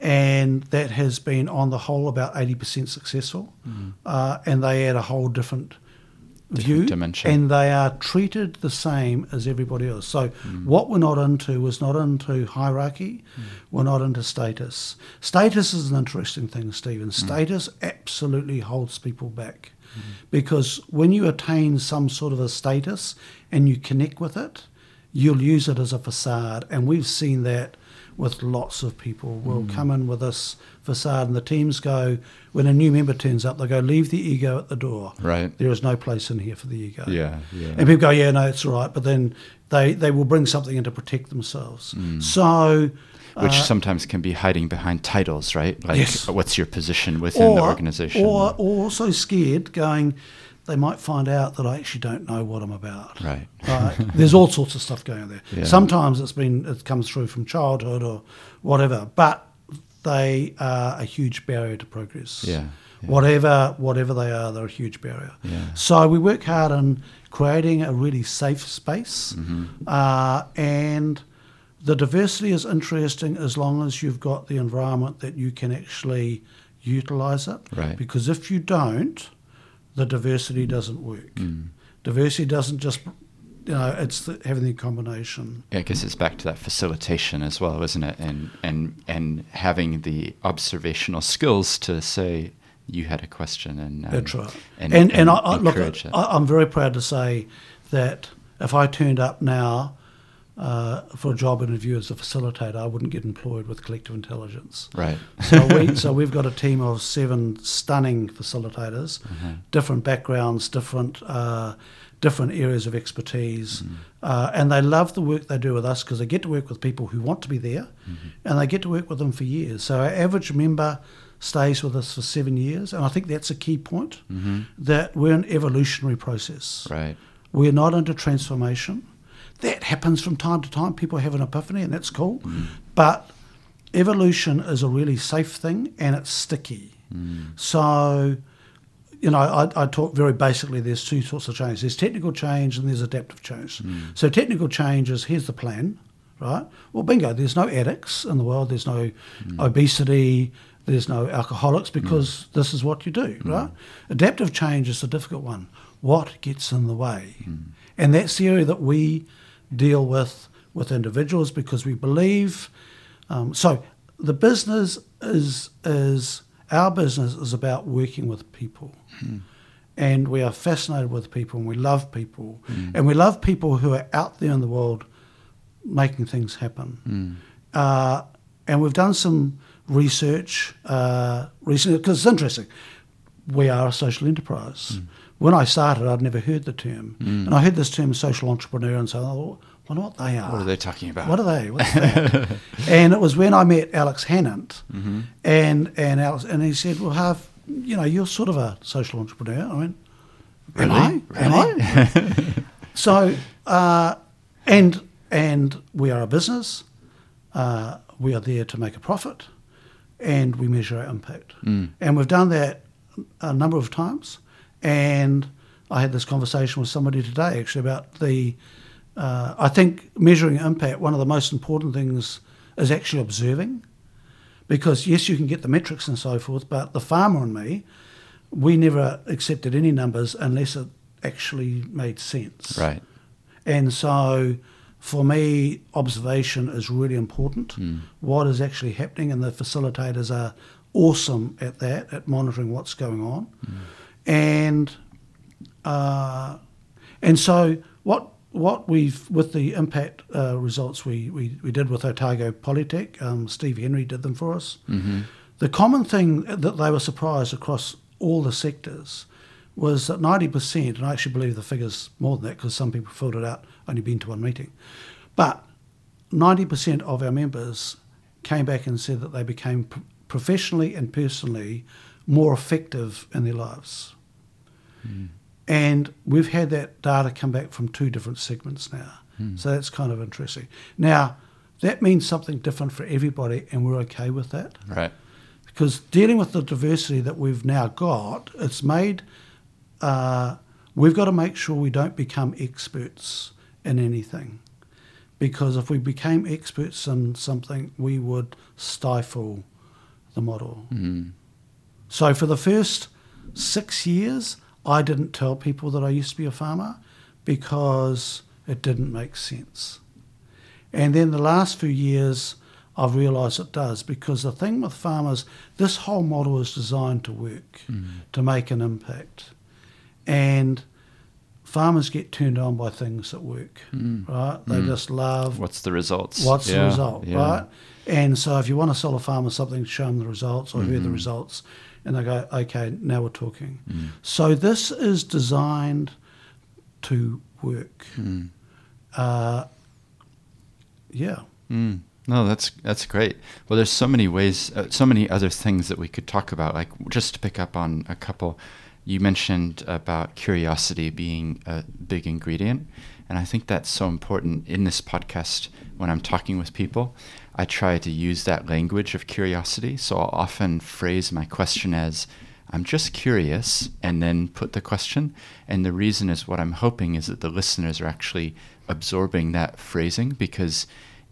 Speaker 2: and that has been, on the whole, about 80% successful.
Speaker 1: Mhm.
Speaker 2: Uh, and they add a whole Different view.
Speaker 1: dimension.
Speaker 2: And they are treated the same as everybody else. So,
Speaker 1: Mm.
Speaker 2: what we're not into is not into hierarchy,
Speaker 1: Mm.
Speaker 2: we're not into status. Status is an interesting thing, Stephen. Status absolutely holds people back. Because when you attain some sort of a status and you connect with it, you'll use it as a facade. And we've seen that with lots of people. We'll come in with this facade, and the teams go, when a new member turns up, they go, leave the ego at the door.
Speaker 1: Right.
Speaker 2: There is no place in here for the ego.
Speaker 1: Yeah. Yeah.
Speaker 2: And people go, yeah, no, it's all right. But then they, they will bring something in to protect themselves. So,
Speaker 1: Which
Speaker 2: uh,
Speaker 1: sometimes can be hiding behind titles, right? Like,
Speaker 2: Yes.
Speaker 1: what's your position within the organization?
Speaker 2: Or, or also scared, going, they might find out that I actually don't know what I'm about.
Speaker 1: Right.
Speaker 2: Right. There's all sorts of stuff going on there.
Speaker 1: Yeah.
Speaker 2: Sometimes it's been it comes through from childhood or whatever, but they are a huge barrier to progress.
Speaker 1: Yeah. yeah.
Speaker 2: Whatever whatever they are, they're a huge barrier.
Speaker 1: Yeah.
Speaker 2: So we work hard on creating a really safe space,
Speaker 1: Mm-hmm.
Speaker 2: uh, and the diversity is interesting as long as you've got the environment that you can actually utilize it.
Speaker 1: Right.
Speaker 2: Because if you don't, the diversity doesn't work.
Speaker 1: Mm.
Speaker 2: Diversity doesn't just, you know, it's the, having the combination.
Speaker 1: Yeah, I guess it's back to that facilitation as well, isn't it? And and and having the observational skills to say you had a question and um,
Speaker 2: That's right.
Speaker 1: and
Speaker 2: And and, I, I look. I, I'm very proud to say that if I turned up now uh, for a job interview as a facilitator, I wouldn't get employed with collective intelligence.
Speaker 1: right.
Speaker 2: So we so we've got a team of seven stunning facilitators,
Speaker 1: Uh-huh.
Speaker 2: different backgrounds, different uh, different areas of expertise,
Speaker 1: Mm-hmm.
Speaker 2: uh, and they love the work they do with us because they get to work with people who want to be there,
Speaker 1: Mm-hmm.
Speaker 2: and they get to work with them for years. So our average member stays with us for seven years, and I think that's a key point
Speaker 1: Mm-hmm.
Speaker 2: that we're an evolutionary process.
Speaker 1: Right.
Speaker 2: We're not under transformation. That happens from time to time. People have an epiphany, and that's cool. But evolution is a really safe thing, and it's sticky. So, you know, I, I talk very basically. There's two sorts of change. There's technical change, and there's adaptive change. So, technical change is here's the plan, right? Well, bingo. There's no addicts in the world. There's no obesity. There's no alcoholics because this is what you do, right? Adaptive change is the difficult one. What gets in the way? And that's the area that we deal with with individuals because we believe. Um, so the business is is our business is about working with people, and we are fascinated with people, and we love people, and we love people who are out there in the world making things happen. Uh, and we've done some research uh, recently because it's interesting. We are a social enterprise. When I started, I'd never heard the term, and I heard this term social entrepreneur, and so I thought, wonder what they are.
Speaker 1: What are they talking about?
Speaker 2: What are they? What's that? and it was when I met Alex Hannant, and and Alex, and he said, "Well, have you know, you're sort of a social entrepreneur." I went, "Am
Speaker 1: Really?
Speaker 2: I? Am I?" so, uh, and and we are a business. Uh, we are there to make a profit, and we measure our impact.
Speaker 1: Mm.
Speaker 2: And we've done that a number of times. And I had this conversation with somebody today actually about the. Uh, I think measuring impact, one of the most important things is actually observing. Because, yes, you can get the metrics and so forth, but the farmer and me, we never accepted any numbers unless it actually made sense.
Speaker 1: Right.
Speaker 2: And so for me, observation is really important. What is actually happening, and the facilitators are awesome at that, at monitoring what's going on. And uh, and so what what we've with the impact uh, results we, we, we did with Otago Polytech, um, Steve Henry did them for us.
Speaker 1: Mm-hmm.
Speaker 2: The common thing that they were surprised across all the sectors was that 90%, and I actually believe the figure's more than that because some people filled it out, only been to one meeting, but 90% of our members came back and said that they became professionally and personally more effective in their lives. And we've had that data come back from two different segments now. So that's kind of interesting. Now, that means something different for everybody, and we're okay with that
Speaker 1: Right.
Speaker 2: because dealing with the diversity that we've now got, it's made. Uh, we've got to make sure we don't become experts in anything, because if we became experts in something, we would stifle the model.
Speaker 1: Mm.
Speaker 2: So for the first six years, I didn't tell people that I used to be a farmer because it didn't make sense. And then the last few years, I've realised it does because the thing with farmers, this whole model is designed to work, mm. to make an impact. And farmers get turned on by things that work, mm. right? They mm. just love
Speaker 1: What's the results?
Speaker 2: what's the result,
Speaker 1: yeah.
Speaker 2: right? And so if you want to sell a farmer something, show them the results or
Speaker 1: Mm-hmm.
Speaker 2: hear the mm-hmm. results, and they go, okay, now we're talking. So this is designed to work.
Speaker 1: Mm.
Speaker 2: Uh, yeah.
Speaker 1: Mm. No, that's that's great. Well, there's so many ways, uh, so many other things that we could talk about. Like just to pick up on a couple, you mentioned about curiosity being a big ingredient. And I think that's so important in this podcast when I'm talking with people. I try to use that language of curiosity. So I'll often phrase my question as, I'm just curious, and then put the question. And the reason is what I'm hoping is that the listeners are actually absorbing that phrasing because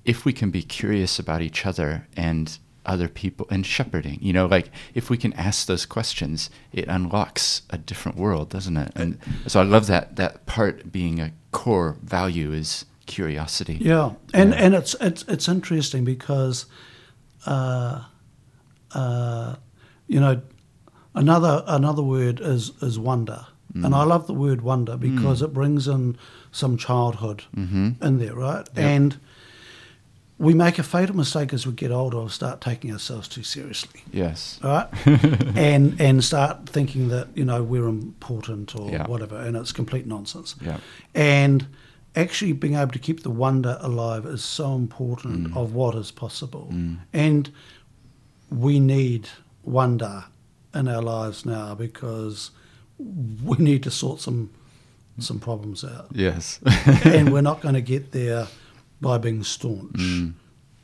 Speaker 1: if we can be curious about each other and other people and shepherding, you know, like if we can ask those questions, it unlocks a different world, doesn't it? And so I love that that part being a core value is curiosity.
Speaker 2: Yeah, and
Speaker 1: Yeah.
Speaker 2: and it's it's it's interesting because, uh, uh, you know, another another word is is wonder, and I love the word wonder because it brings in some childhood
Speaker 1: Mm-hmm.
Speaker 2: in there, right?
Speaker 1: Yep.
Speaker 2: And we make a fatal mistake as we get older of start taking ourselves too seriously,
Speaker 1: Yes.
Speaker 2: right? and and start thinking that you know we're important or
Speaker 1: Yeah.
Speaker 2: whatever, and it's complete nonsense.
Speaker 1: Yeah.
Speaker 2: And actually being able to keep the wonder alive is so important mm. of what is possible. Mm. And we need wonder in our lives now because we need to sort some some problems out.
Speaker 1: Yes.
Speaker 2: and we're not going to get there by being staunch. Mm.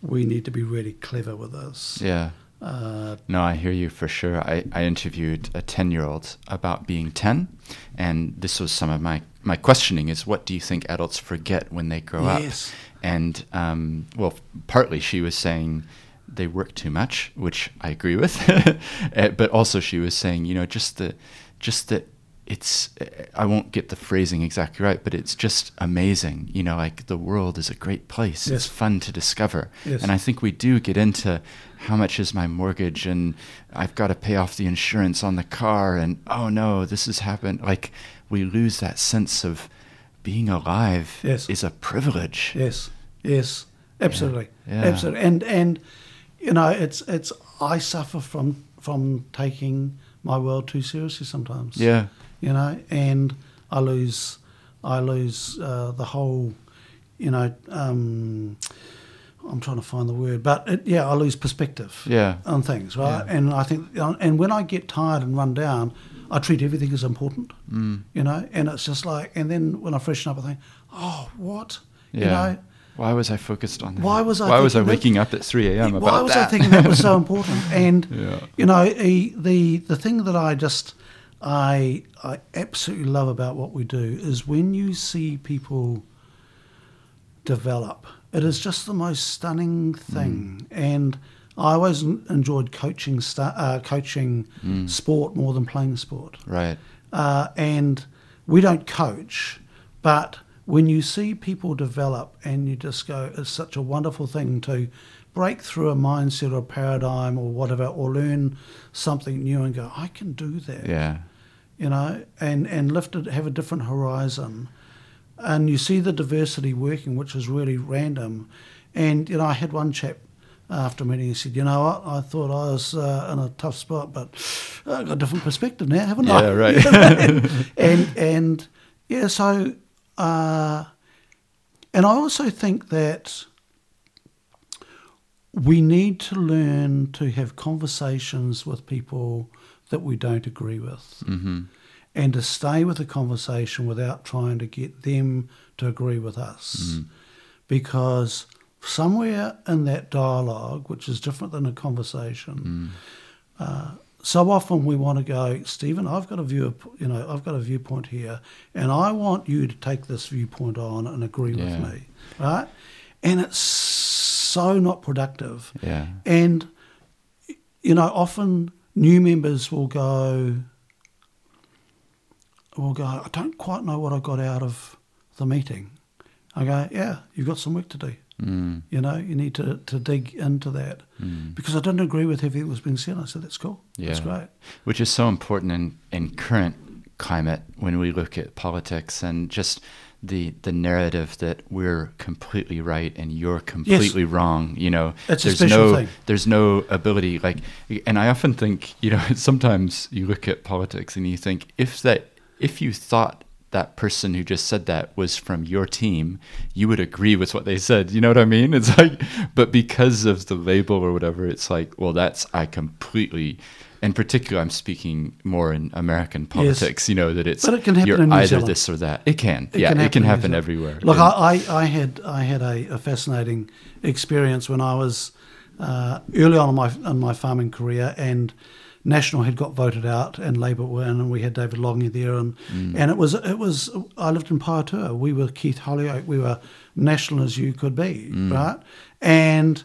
Speaker 2: We need to be really clever with this.
Speaker 1: yeah.
Speaker 2: Uh,
Speaker 1: No, I hear you for sure. I, I interviewed a 10 year old about being 10, and this was some of my, my questioning is what do you think adults forget when they grow
Speaker 2: Yes.
Speaker 1: up? And, um, well, partly she was saying they work too much, which I agree with. Eh, but also she was saying, you know, just the, just that it's, I won't get the phrasing exactly right, but it's just amazing. You know, like the world is a great place.
Speaker 2: Yes.
Speaker 1: It's fun to discover.
Speaker 2: Yes.
Speaker 1: And I think we do get into how much is my mortgage and I've got to pay off the insurance on the car and oh no, this has happened. Like we lose that sense of being alive
Speaker 2: Yes.
Speaker 1: is a privilege.
Speaker 2: Yes, yes, absolutely,
Speaker 1: Yeah.
Speaker 2: absolutely. And and you know, it's it's I suffer from from taking my world too seriously sometimes.
Speaker 1: Yeah.
Speaker 2: you know, and I lose I lose uh, the whole, you know. Um, I'm trying to find the word, but it, yeah, I lose perspective
Speaker 1: Yeah.
Speaker 2: on things, right?
Speaker 1: Yeah.
Speaker 2: And I think, and when I get tired and run down, I treat everything as important,
Speaker 1: Mm.
Speaker 2: you know. And it's just like, and then when I freshen up, I think, oh, what,
Speaker 1: Yeah.
Speaker 2: you know.
Speaker 1: Why was I focused on that?
Speaker 2: Why was I
Speaker 1: Why was I
Speaker 2: thinking that-
Speaker 1: waking up at 3 a.m. about
Speaker 2: Why was
Speaker 1: that?
Speaker 2: I thinking that was so important? And
Speaker 1: Yeah.
Speaker 2: you know, the the thing that I just I I absolutely love about what we do is when you see people develop. It is just the most stunning thing, and I always enjoyed coaching sta- uh, coaching sport more than playing sport
Speaker 1: Right.
Speaker 2: uh, and we don't coach, but when you see people develop and you just go, it's such a wonderful thing to break through a mindset or a paradigm or whatever, or learn something new and go, I can do that,
Speaker 1: Yeah.
Speaker 2: you know, and, and lift it, have a different horizon. And you see the diversity working, which is really random. And, you know, I had one chap after a meeting, he said, you know what, I thought I was uh, in a tough spot, but I've got a different perspective now, haven't I?
Speaker 1: Yeah, right.
Speaker 2: And, and, and, yeah, so, uh, and I also think that we need to learn to have conversations with people that we don't agree with
Speaker 1: Mm-hmm.
Speaker 2: and to stay with the conversation without trying to get them to agree with us.
Speaker 1: Mm-hmm.
Speaker 2: Because somewhere in that dialogue, which is different than a conversation,
Speaker 1: Mm.
Speaker 2: uh, so often we want to go, Stephen, I've got a view, you know, I've got a viewpoint here, and I want you to take this viewpoint on and agree
Speaker 1: Yeah.
Speaker 2: with me, right? And it's so not productive.
Speaker 1: Yeah.
Speaker 2: And, you know, often new members will go, will go, I don't quite know what I got out of the meeting. I go, yeah, you've got some work to do.
Speaker 1: Mm.
Speaker 2: You know, you need to, to dig into that.
Speaker 1: Mm.
Speaker 2: Because I didn't agree with everything that was being said. I said, that's cool. That's great.
Speaker 1: which is so important in, in current climate when we look at politics and just the the narrative that we're completely right and you're completely wrong you know
Speaker 2: It's
Speaker 1: there's no
Speaker 2: thing.
Speaker 1: there's no ability like and i often think you know sometimes you look at politics and you think if that if you thought that person who just said that was from your team, you would agree with what they said. You know what I mean? It's like, but because of the label or whatever, it's like, well, that's I completely in particular, I'm speaking more in American politics. You know that it's
Speaker 2: But it can happen
Speaker 1: you're
Speaker 2: in New
Speaker 1: either
Speaker 2: Zealand.
Speaker 1: this or that. It can,
Speaker 2: It
Speaker 1: yeah,
Speaker 2: can
Speaker 1: it can
Speaker 2: happen in New
Speaker 1: happen
Speaker 2: Zealand.
Speaker 1: everywhere.
Speaker 2: Look, I, I had I had a, a fascinating experience when I was uh, early on in my in my farming career, and National had got voted out, and Labor were in, and we had David Lange there, and
Speaker 1: Mm.
Speaker 2: and it was it was I lived in Pahiatua. We were Keith Holyoake. We were national as you could be,
Speaker 1: Mm.
Speaker 2: right? And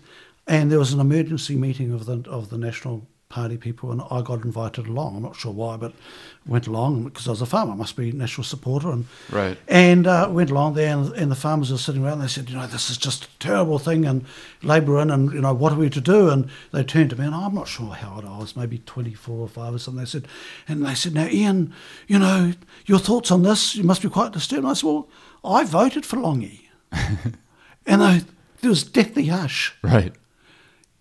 Speaker 2: and there was an emergency meeting of the of the National Party people, and I got invited along. I'm not sure why, but went along because I was a farmer. I must be a national supporter, and
Speaker 1: Right.
Speaker 2: and uh, went along there, and, and the farmers were sitting around. They said, you know, this is just a terrible thing, and Labor in, and you know, what are we to do? And they turned to me, and I'm not sure how old I was, maybe 24 or five or something. They said, and they said, now, Ian, you know, your thoughts on this? You must be quite disturbed. And I said, well, I voted for Lange, and they, there was deathly hush.
Speaker 1: right.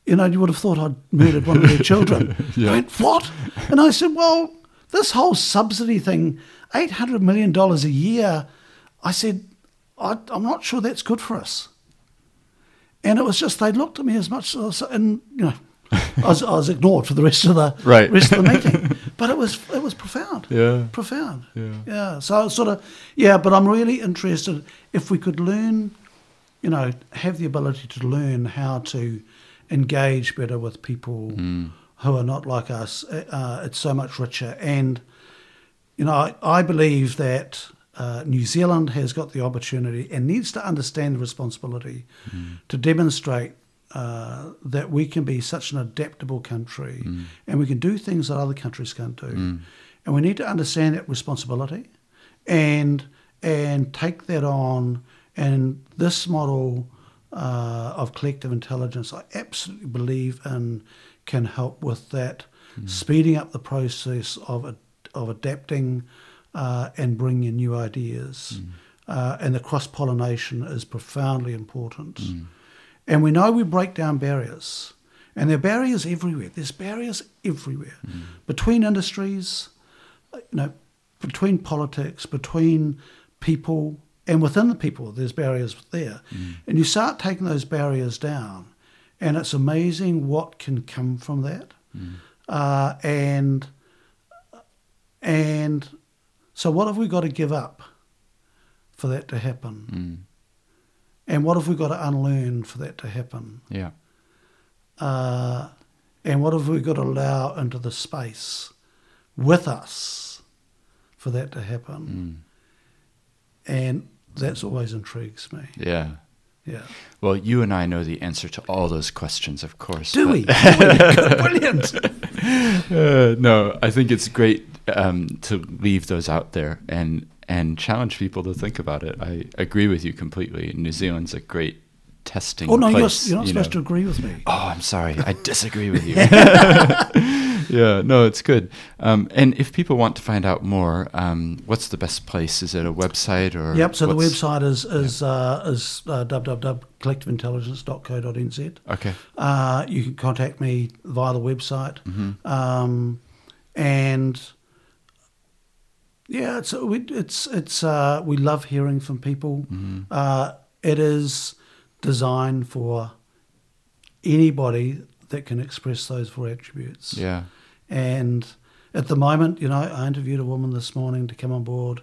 Speaker 2: You know, you would have thought I'd murdered one of their children.
Speaker 1: Yeah.
Speaker 2: I went, what? And I said, well, this whole subsidy thing, $800 million a year, I said, I, I'm not sure that's good for us. And it was just, they looked at me as much as, and, you know, I was, I was ignored for the rest of the
Speaker 1: Right.
Speaker 2: rest of the meeting. But it was it was profound.
Speaker 1: Yeah.
Speaker 2: Profound.
Speaker 1: Yeah.
Speaker 2: Yeah. So sort of yeah, but I'm really interested if we could learn, you know, have the ability to learn how to engage better with people who are not like us. Uh, it's so much richer. And you know, I, I believe that uh, New Zealand has got the opportunity and needs to understand the responsibility to demonstrate uh, that we can be such an adaptable country and we can do things that other countries can't do. And we need to understand that responsibility and and take that on. And this model uh, of collective intelligence, I absolutely believe in, can help with that, speeding up the process of of adapting uh, and bringing in new ideas. Uh, and the cross pollination is profoundly important. And we know we break down barriers. And there are barriers everywhere. There's barriers everywhere between industries, uh, you know, between politics, between people, and within the people. There's barriers there, and you start taking those barriers down, and it's amazing what can come from that. Uh, and and so, what have we got to give up for that to happen?
Speaker 1: Mm.
Speaker 2: And what have we got to unlearn for that to happen?
Speaker 1: Yeah.
Speaker 2: uh, and what have we got to allow into the space with us for that to happen? And that's always intrigues me.
Speaker 1: Yeah.
Speaker 2: Yeah.
Speaker 1: Well, you and I know the answer to all those questions, of course.
Speaker 2: Do we? Brilliant.
Speaker 1: Uh, no, I think it's great um, to leave those out there and and challenge people to think about it. I agree with you completely. New Zealand's a great testing
Speaker 2: Oh no, you're, you're not
Speaker 1: you
Speaker 2: supposed
Speaker 1: know.
Speaker 2: to agree with me.
Speaker 1: Oh, I'm sorry. I disagree with you. yeah, no, it's good. Um, and if people want to find out more, um, what's the best place? Is it a website or?
Speaker 2: Yep. So the website is is uh, is uh, www.collectiveintelligence.co.nz.
Speaker 1: Okay.
Speaker 2: Uh, you can contact me via the website,
Speaker 1: Mm-hmm.
Speaker 2: um, and yeah, it's we, it's it's uh, we love hearing from people.
Speaker 1: Mm-hmm.
Speaker 2: Uh, it is designed for anybody that can express those four attributes.
Speaker 1: Yeah.
Speaker 2: And at the moment, you know, I interviewed a woman this morning to come on board.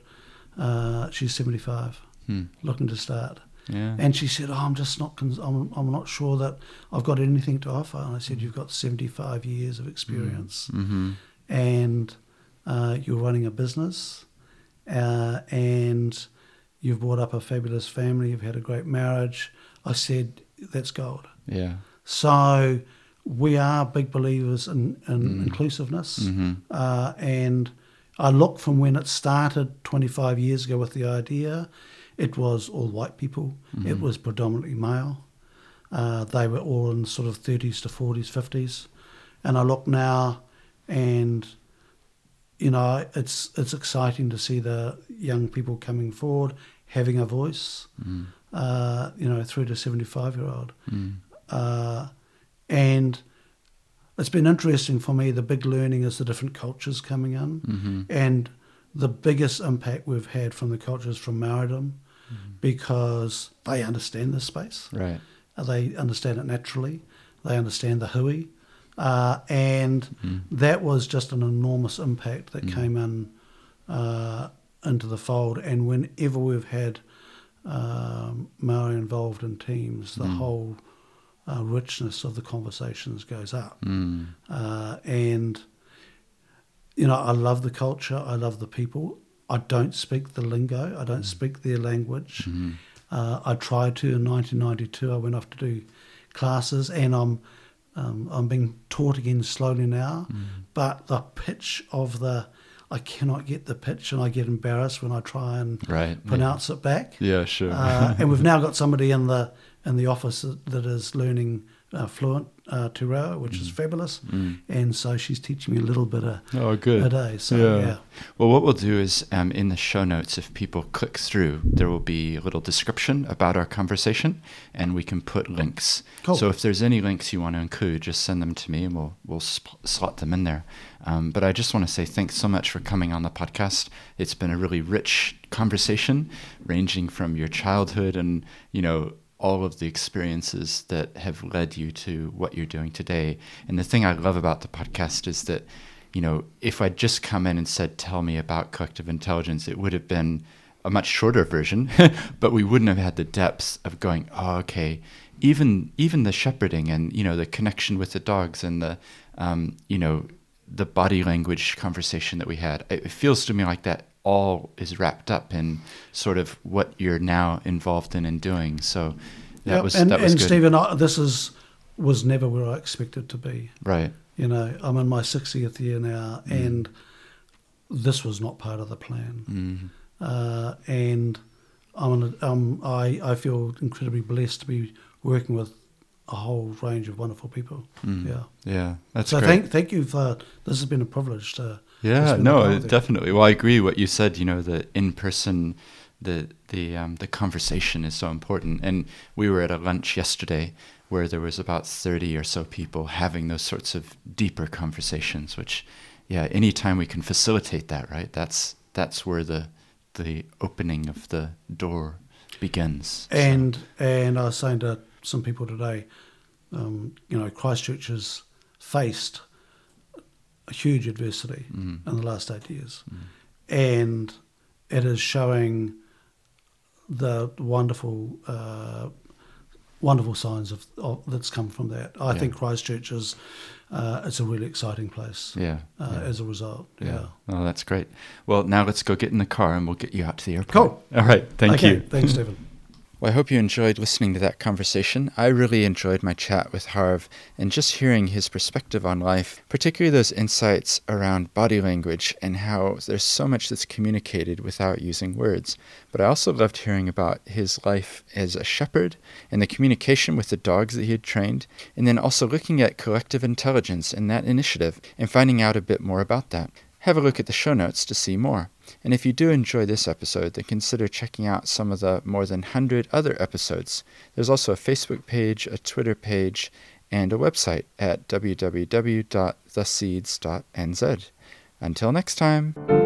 Speaker 2: Uh, she's seventy five,
Speaker 1: Hmm.
Speaker 2: looking to start.
Speaker 1: Yeah.
Speaker 2: And she said, "Oh, I'm just not. Cons- I'm, I'm not sure that I've got anything to offer." And I said, "You've got 75 years of experience,
Speaker 1: mm-hmm.
Speaker 2: and uh, you're running a business, uh, and you've brought up a fabulous family. You've had a great marriage." I said, "That's gold."
Speaker 1: Yeah.
Speaker 2: So we are big believers in, in inclusiveness,
Speaker 1: Mm-hmm.
Speaker 2: uh, and I look from when it started 25 years ago with the idea. It was all white people. It was predominantly male. Uh, they were all in sort of 30s to 40s, 50s, and I look now, and you know, it's it's exciting to see the young people coming forward, having a voice.
Speaker 1: Mm.
Speaker 2: Uh, you know, through to 75 year old.
Speaker 1: Mm.
Speaker 2: Uh, and it's been interesting for me. The big learning is the different cultures coming in,
Speaker 1: Mm-hmm.
Speaker 2: and the biggest impact we've had from the cultures from Maoridom because they understand this space.
Speaker 1: Right.
Speaker 2: Uh, They understand it naturally. They understand the hui. Uh, and that was just an enormous impact that came in uh, into the fold. And whenever we've had um, Maori involved in teams, the whole uh, richness of the conversations goes up.
Speaker 1: Mm.
Speaker 2: Uh, and you know, I love the culture. I love the people. I don't speak the lingo. I don't speak their language. Uh, I tried to in 1992. I went off to do classes, and I'm um, I'm being taught again slowly now. But the pitch of the I cannot get the pitch, and I get embarrassed when I try and
Speaker 1: Right. yeah.
Speaker 2: pronounce it back.
Speaker 1: Yeah, sure.
Speaker 2: Uh, and we've now got somebody in the in the office that, is learning uh, fluent uh, Reo, which is fabulous. And so she's teaching me a little bit a,
Speaker 1: oh, good.
Speaker 2: a day. So yeah.
Speaker 1: Well, what we'll do is um, in the show notes, if people click through, there will be a little description about our conversation, and we can put links.
Speaker 2: Cool.
Speaker 1: So if there's any links you want to include, just send them to me, and we'll we'll sp- slot them in there. Um, but I just want to say thanks so much for coming on the podcast. It's been a really rich conversation, ranging from your childhood and you know all of the experiences that have led you to what you're doing today. And the thing I love about the podcast is that you know, if I'd just come in and said, tell me about collective intelligence, it would have been a much shorter version, but we wouldn't have had the depths of going, oh, okay, even even the shepherding and you know the connection with the dogs and the um, you know the body language conversation that we had. It it feels to me like that all is wrapped up in sort of what you're now involved in and doing. So that
Speaker 2: Yep.
Speaker 1: was
Speaker 2: and,
Speaker 1: that was
Speaker 2: and
Speaker 1: good.
Speaker 2: Stephen, I, this is was never where I expected to be.
Speaker 1: right.
Speaker 2: You know, I'm in my 60th year now, and this was not part of the plan.
Speaker 1: Mm.
Speaker 2: Uh, and I'm in a, um, I, I feel incredibly blessed to be working with a whole range of wonderful people.
Speaker 1: Mm.
Speaker 2: Yeah.
Speaker 1: Yeah, that's
Speaker 2: so
Speaker 1: great.
Speaker 2: thank thank you for this has been a privilege to
Speaker 1: Yeah, no, definitely. Well, I agree what you said. You know, the in person, the the um, the conversation is so important. And we were at a lunch yesterday where there was about thirty or so people having those sorts of deeper conversations. Which, yeah, anytime we can facilitate that, right? That's that's where the the opening of the door begins. So-
Speaker 2: And and I was saying to some people today, um, you know, Christchurch has faced huge adversity
Speaker 1: Mm.
Speaker 2: in the last eight years, and it is showing the wonderful. Uh, Wonderful signs of, of that's come from that. I
Speaker 1: Yeah.
Speaker 2: think Christchurch is uh, it's a really exciting place
Speaker 1: yeah,
Speaker 2: uh,
Speaker 1: yeah.
Speaker 2: as a result.
Speaker 1: Yeah.
Speaker 2: Yeah.
Speaker 1: Oh, that's great. Well, now let's go get in the car and we'll get you out to the airport.
Speaker 2: Cool.
Speaker 1: All right. Thank you.
Speaker 2: okay.
Speaker 1: you.
Speaker 2: Thanks, Stephen.
Speaker 1: Well, I hope you enjoyed listening to that conversation. I really enjoyed my chat with Harv and just hearing his perspective on life, particularly those insights around body language and how there's so much that's communicated without using words. But I also loved hearing about his life as a shepherd and the communication with the dogs that he had trained, and then also looking at collective intelligence and that initiative and finding out a bit more about that. Have a look at the show notes to see more. And if you do enjoy this episode, then consider checking out some of the more than 100 other episodes. There's also a Facebook page, a Twitter page, and a website at www.theseeds.nz. Until next time.